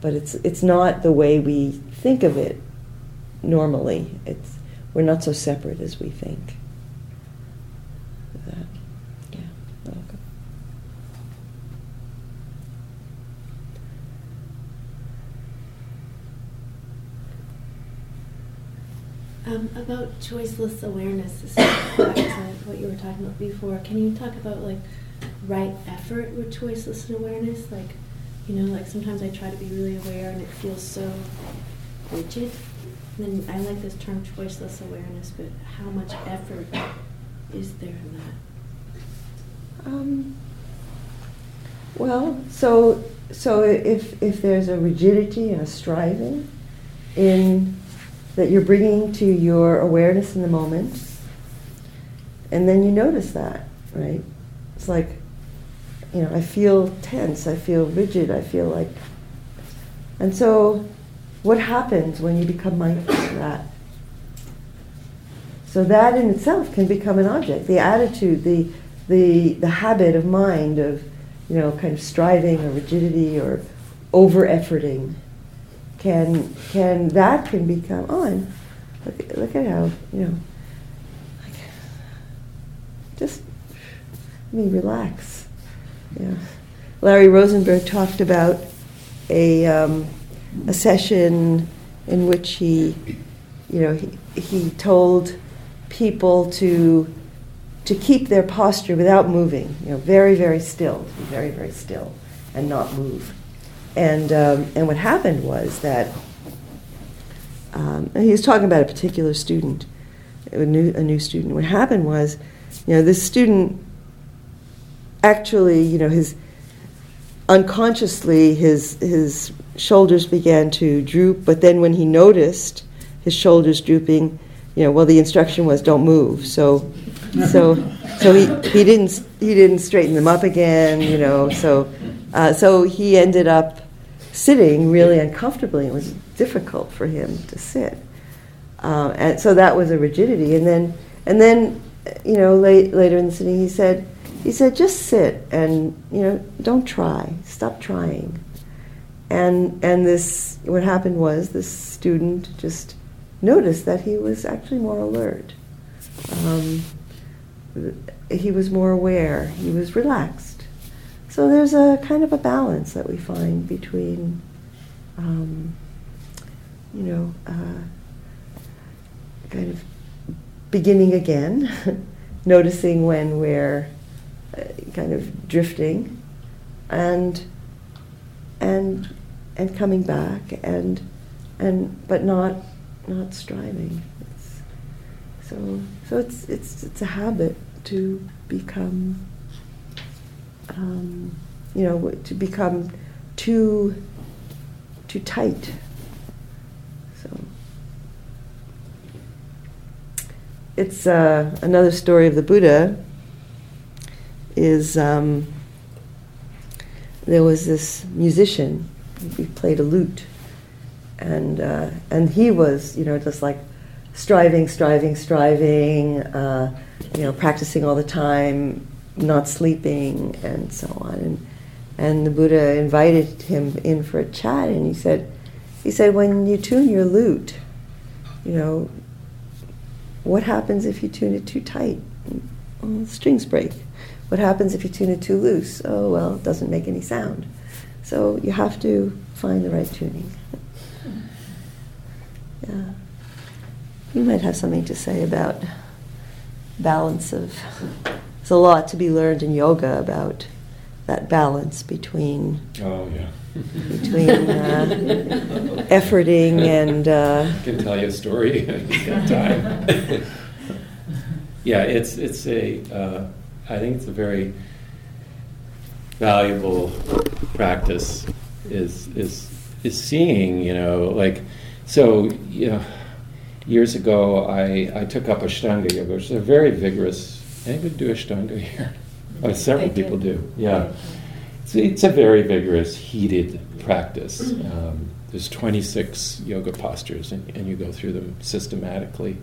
but it's it's not the way we think of it normally. It's we're not so separate as we think. That, yeah, welcome. Um, about choiceless awareness, this is *coughs* what you were talking about before. Can you talk about like right effort with choiceless awareness? Like, you know, like sometimes I try to be really aware and it feels so rigid. And then I like this term choiceless awareness, but how much effort is there in that? Um, well, so so if if there's a rigidity and a striving in that you're bringing to your awareness in the moment, and then you notice that, right? It's like, you know, I feel tense, I feel rigid, I feel like, and so, what happens when you become mindful of that? So that in itself can become an object. The attitude, the the the habit of mind of, you know, kind of striving or rigidity or over efforting can can that can become oh and look, look at how you know like, just let me relax. Yeah. Larry Rosenberg talked about a um, a session in which he you know he, he told people to to keep their posture without moving you know very very still to be very very still and not move and, um, and what happened was that um, he was talking about a particular student, a new, a new student. What happened was, you know, this student actually, you know, his unconsciously his his shoulders began to droop. But then when he noticed his shoulders drooping, you know, well, the instruction was don't move. So, so, so he, he didn't he didn't straighten them up again. You know, so uh, so he ended up sitting really uncomfortably. It was difficult for him to sit, uh, and so that was a rigidity. And then and then you know, late, later in the sitting, he said, he said, just sit and you know, don't try, stop trying. And and this, what happened was, this student just noticed that he was actually more alert. Um, he was more aware. He was relaxed. So there's a kind of a balance that we find between, um, you know, uh, kind of beginning again, *laughs* noticing when we're uh, kind of drifting, and and and coming back, and and but not not striving. It's, so so it's it's it's a habit to become, um, you know, to become too too tight. So it's uh, another story of the Buddha. Is um, there was this musician, he played a lute, and uh, and he was, you know, just like striving, striving, striving, uh, you know, practicing all the time, not sleeping, and so on. And, and the Buddha invited him in for a chat, and he said, he said, when you tune your lute, you know, what happens if you tune it too tight? Well, strings break. What happens if you tune it too loose? Oh, well, it doesn't make any sound. So you have to find the right tuning. *laughs* Yeah. You might have something to say about balance of. There's a lot to be learned in yoga about that balance between Oh, yeah. between uh, *laughs* efforting and. Uh, I can tell you a story. *laughs* Got time. yeah, it's it's a. Uh, I think it's a very valuable practice. Is is is seeing you know like so you know years ago I I took up Ashtanga yoga, which is a very vigorous. Anybody do a Ashtanga here? *laughs* Oh, several I people do. Yeah. It's, it's a very vigorous, heated practice. Um, there's 26 yoga postures, and, and you go through them systematically.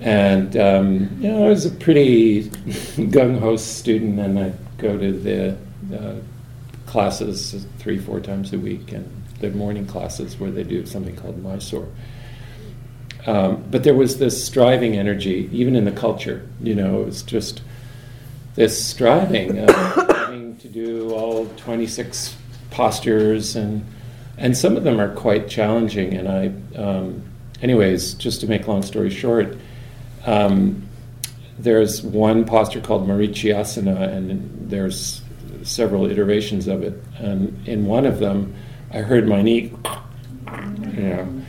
And um, you know, I was a pretty *laughs* gung ho student, and I'd go to the uh, classes three, four times a week, and the morning classes where they do something called Mysore. Um, but there was this striving energy, even in the culture. You know, it was just this striving, uh, *coughs* having to do all 26 postures, and and some of them are quite challenging. And I, um, anyways, just to make long story short, um, there's one posture called Marichyasana, and there's several iterations of it. And in one of them, I heard my knee, you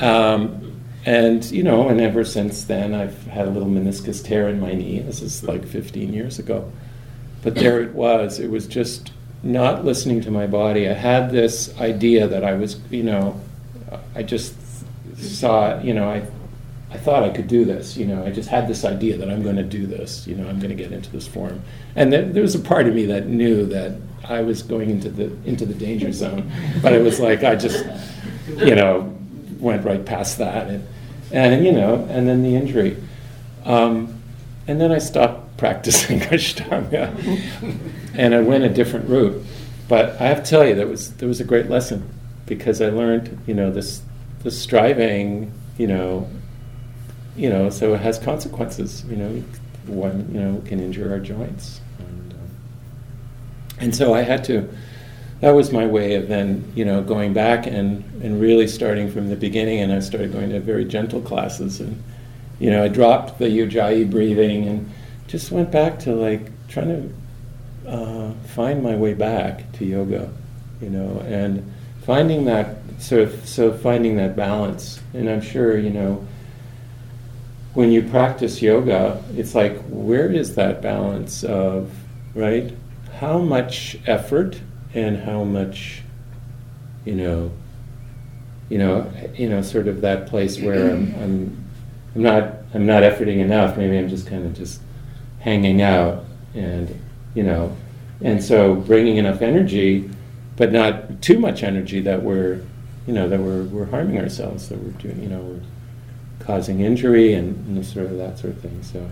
know. And you know, and ever since then, I've had a little meniscus tear in my knee. This is like 15 years ago, but there it was. It was just not listening to my body. I had this idea that I was, you know, I just saw, you know, I, I thought I could do this. You know, I just had this idea that I'm going to do this. You know, I'm going to get into this form, and there was a part of me that knew that I was going into the into the danger zone, but it was like I just, you know, went right past that, and, and you know, and then the injury, um, and then I stopped *laughs* practicing Ashtanga, and I went a different route. But I have to tell you, that was there was a great lesson because I learned, you know, this this striving, you know, you know, so it has consequences. You know, one, you know, can injure our joints, and, um, and so I had to. That was my way of then, you know, going back and, and really starting from the beginning. And I started going to very gentle classes, and you know, I dropped the ujjayi breathing and just went back to like trying to uh, find my way back to yoga, you know, and finding that sort of so finding that balance. And I'm sure, you know, when you practice yoga, it's like where is that balance of right? How much effort and how much, you know, you know, you know, sort of that place where I'm, *clears throat* I'm, I'm not, I'm not efforting enough. Maybe I'm just kind of just hanging out, and you know, and so bringing enough energy, but not too much energy that we're, you know, that we're we're harming ourselves. That we're doing, you know, we're causing injury and, and sort of that sort of thing. So,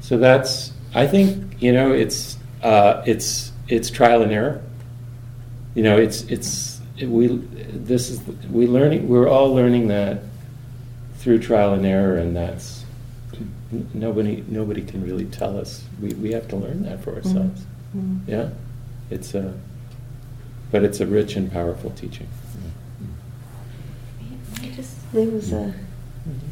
So that's, I think, you know, it's, uh, it's, it's trial and error. You know, it's, it's, it- we, this is, we learning, we're all learning that through trial and error, and that's, n- nobody, nobody can really tell us. We, we have to learn that for ourselves. Mm. Yeah, it's a, but it's a rich and powerful teaching. May I just There was a,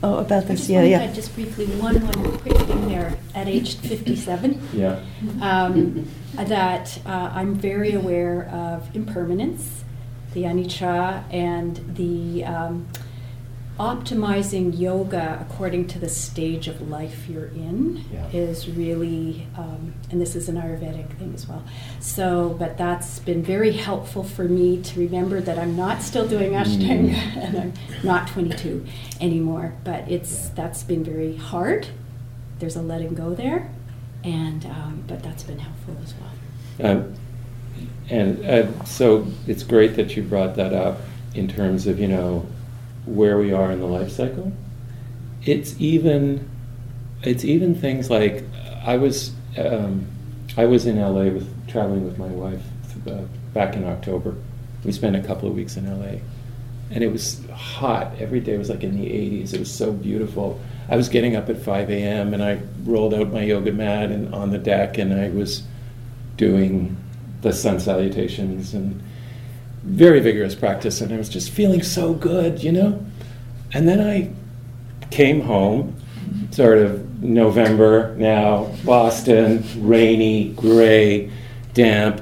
oh, about I this, just yeah, yeah. to just briefly, one, one quick thing there, at age 57, Yeah. um, that uh, I'm very aware of impermanence, the anicca, and the um, optimizing yoga according to the stage of life you're in Yeah. is really, um, and this is an Ayurvedic thing as well. So, but that's been very helpful for me to remember that I'm not still doing Ashtanga Mm. *laughs* and I'm not 22 anymore. But it's that's been very hard. There's a letting go there, and um, but that's been helpful as well. Um, And uh, so it's great that you brought that up in terms of, you know, where we are in the life cycle. It's even, it's even things like, I was, um, I was in LA with, traveling with my wife uh, back in October. We spent a couple of weeks in LA. And it was hot. Every day was like in the 80s. It was so beautiful. I was getting up at 5 a.m. and I rolled out my yoga mat and on the deck and I was doing the sun salutations and very vigorous practice and I was just feeling so good, you know? And then I came home, sort of November now, Boston, rainy, gray, damp,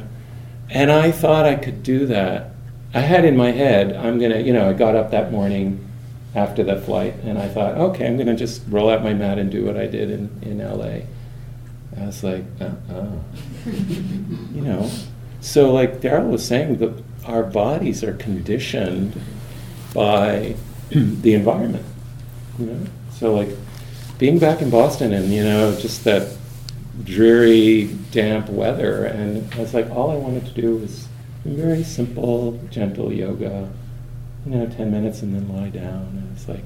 and I thought I could do that. I had in my head, I'm gonna, you know, I got up that morning after the flight and I thought, okay, I'm gonna just roll out my mat and do what I did in, in LA. I was like, uh-uh. *laughs* you know, so like Daryl was saying, that our bodies are conditioned by *clears throat* the environment. You know, so like being back in Boston and you know just that dreary, damp weather, and I was like, all I wanted to do was very simple, gentle yoga. You know, ten minutes and then lie down, and it's like.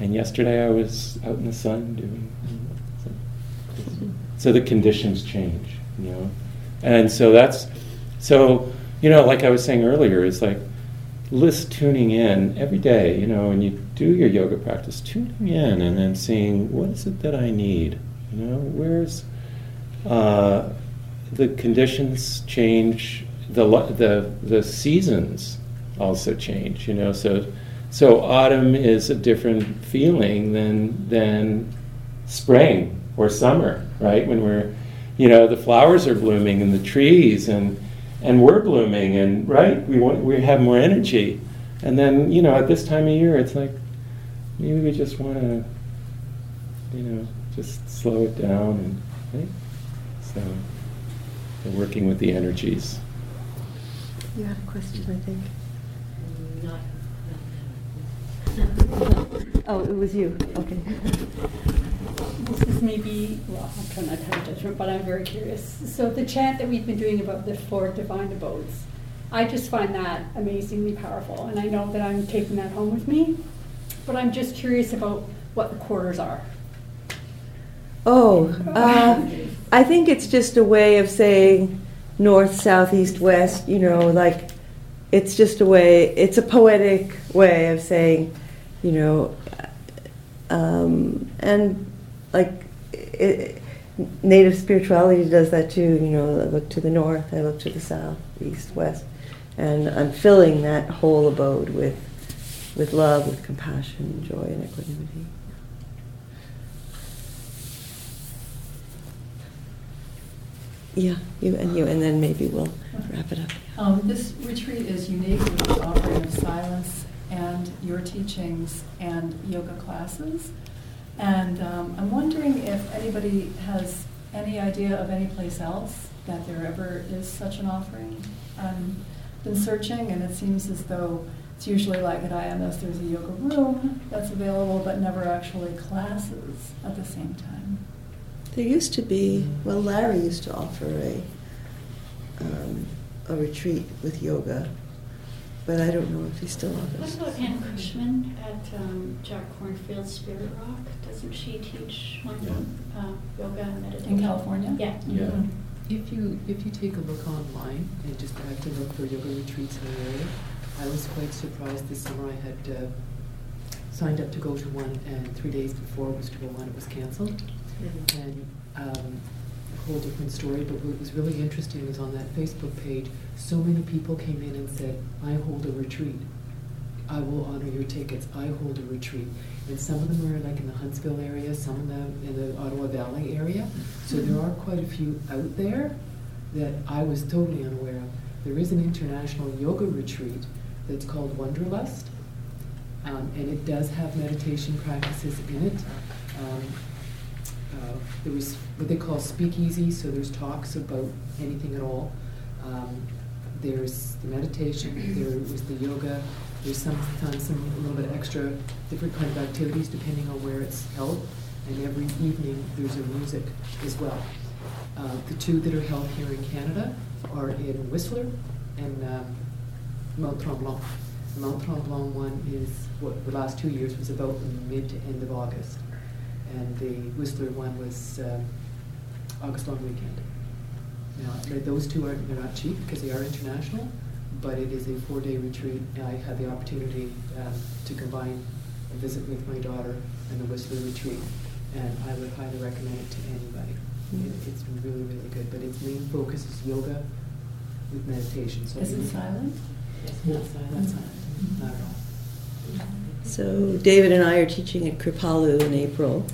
And yesterday I was out in the sun doing. So, so the conditions change, you know, and so that's so you know, like I was saying earlier, it's like list tuning in every day, you know, and you do your yoga practice, tuning in and then seeing what is it that I need, you know, where's uh, the conditions change, the the the seasons also change, you know, so so autumn is a different feeling than than spring or summer, right? When we're, you know, the flowers are blooming and the trees and and we're blooming and right, we want we have more energy. And then, you know, at this time of year it's like maybe we just want to you know, just slow it down and right? So we're working with the energies. You had a question, I think. Not, Oh, it was you, okay. *laughs* This is maybe, well, I'm trying not to have a judgment, but I'm very curious. So the chant that we've been doing about the four divine abodes, I just find that amazingly powerful, and I know that I'm taking that home with me. But I'm just curious about what the quarters are. Oh, uh, I think it's just a way of saying north, south, east, west, you know, like it's just a way, it's a poetic way of saying, you know, um, and like it, native spirituality does that too, you know, I look to the north, I look to the south, east, west, and I'm filling that whole abode with, with love, with compassion, joy, and equanimity. Yeah, you and you, and then maybe we'll wrap it up. Um, This retreat is unique with the offering of silence and your teachings and yoga classes. And um, I'm wondering if anybody has any idea of any place else that there ever is such an offering. I've been searching, and it seems as though it's usually like at IMS, there's a yoga room that's available, but never actually classes at the same time. There used to be, well, Larry used to offer a, um, a retreat with yoga. But I don't know if he still What offers. about Anne Cushman at um, Jack Kornfield Spirit Rock? Doesn't she teach one uh, yoga and meditation? In California? Yeah. Yeah. If you, if you take a look online and just have to look for yoga retreats in the area, I was quite surprised this summer I had uh, signed up to go to one and three days before it was to go on, it was canceled. And um, a whole different story, but what was really interesting was on that Facebook page, so many people came in and said, I hold a retreat. I will honor your tickets. I hold a retreat. And some of them are like in the Huntsville area, some in the, in the Ottawa Valley area. So there are quite a few out there that I was totally unaware of. There is an international yoga retreat that's called Wanderlust. Um, and it does have meditation practices in it. Um, uh, there was what they call speakeasy, so there's talks about anything at all. Um, there's the meditation, there was the yoga, there's sometimes some, a little bit extra, different kind of activities depending on where it's held. And every evening, there's a music as well. Uh, the two that are held here in Canada are in Whistler and um, Mount Tremblant. The Mount Tremblant one is, what, the last two years was about mid to end of August. And the Whistler one was um, August long weekend. Now, those two are, they're not cheap because they are international, but it is a four-day retreat. And I had the opportunity um, to combine a visit with my daughter and the Whistler retreat, and I would highly recommend it to anybody. Mm. It- It's really, really good, but its main focus is yoga with meditation. So Is it you- silent? It's not silent, not silent, not at all. So David and I are teaching at Kripalu in April.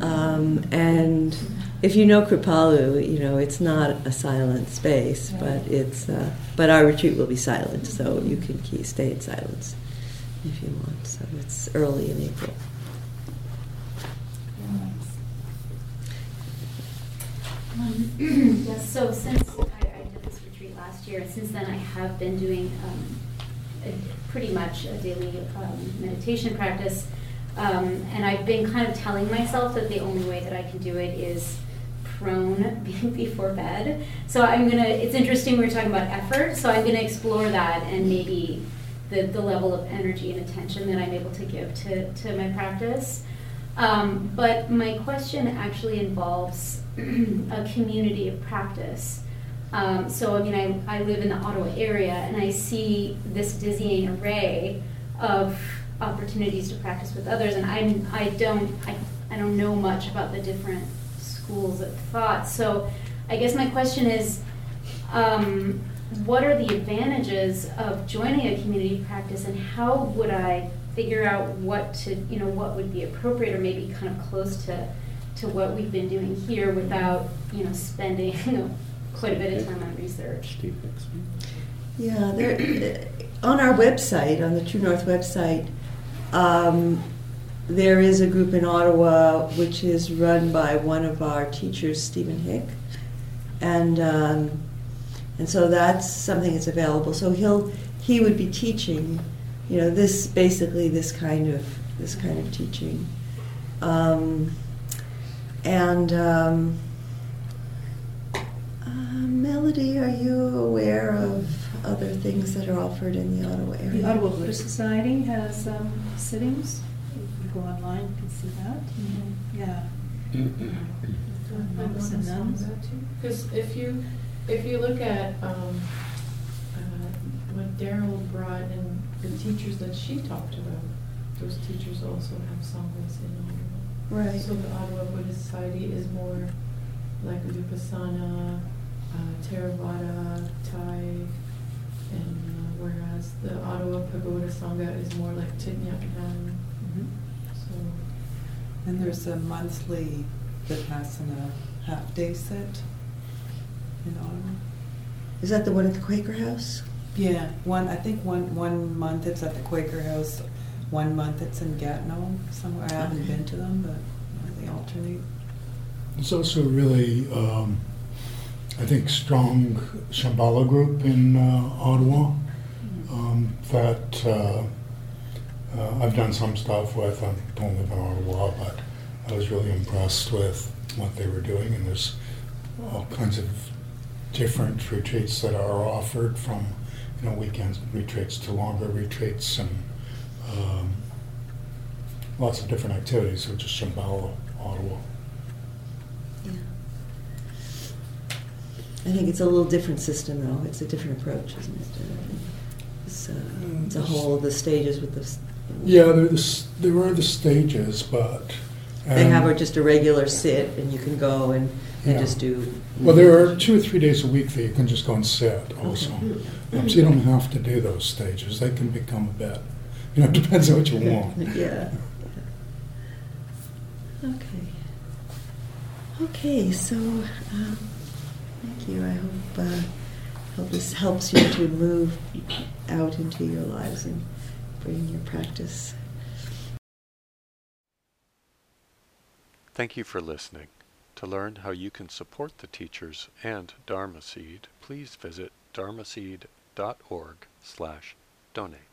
Um, and if you know Kripalu, you know it's not a silent space, but it's uh, but our retreat will be silent, so you can key, stay in silence if you want. So it's early in April. Um, *clears throat* yes, so since I, I did this retreat last year, since then I have been doing um, pretty much a daily um, meditation practice. Um, and I've been kind of telling myself that the only way that I can do it is prone *laughs* before bed. So I'm gonna, it's interesting we are talking about effort, so I'm gonna explore that and maybe the, the level of energy and attention that I'm able to give to, to my practice. Um, but my question actually involves *clears throat* a community of practice. Um, so, I mean, I, I live in the Ottawa area and I see this dizzying array of opportunities to practice with others, and I'm, I don't, I, I don't know much about the different schools of thought. So, I guess my question is, um, what are the advantages of joining a community practice, and how would I figure out what to, you know, what would be appropriate, or maybe kind of close to, to what we've been doing here, without, you know, spending *laughs* quite a bit of time on research. Steve Nixon. Yeah, there, on our website, on the True North website, um, there is a group in Ottawa which is run by one of our teachers, Stephen Hick, and um, and so that's something that's available. So he'll he would be teaching, you know, this basically this kind of this kind of teaching, um, and. Melody, are you aware of other things that are offered in the Ottawa area? The Ottawa Buddhist Society has um, sittings. You can go online, you can see that. Yeah. Monks and nuns. Because if you, if you look at um, uh, what Daryl brought and the teachers that she talked about, those teachers also have sanghas in Ottawa. Right. So the Ottawa Buddhist Society is more like Vipassana, uh, Theravada, Thai, and uh, whereas the Ottawa Pagoda Sangha is more like Thich Nhat Hanh. So And there's a monthly Vipassana half-day set in Ottawa. Is that the one at the Quaker House? Yeah, one, I think one, one month it's at the Quaker House, one month it's in Gatineau somewhere. I haven't been to them, but they alternate. There's also a really, um, I think, strong Shambhala group in uh, Ottawa um, that uh, uh, I've done some stuff with. I don't live in Ottawa, but I was really impressed with what they were doing. And there's all kinds of different retreats that are offered from you know, weekends retreats to longer retreats and um, lots of different activities, which is Shambhala, Ottawa. Yeah. I think it's a little different system, though. It's a different approach, isn't it? It's, uh, it's a whole of the stages with the. Yeah, there, are the there are the stages, but. They have um, a, just a regular sit, and you can go and, and Yeah. just do. Well, there are two or three days a week that you can just go and sit also. Um, so you don't have to do those stages. They can become a bit, you know, it *laughs* depends on what you want. *laughs* Yeah. Okay. Okay, so um, you. I hope uh, hope this helps you to move out into your lives and bring your practice. Thank you for listening. To learn how you can support the teachers and Dharma Seed, please visit dharmaseed.org slash donate.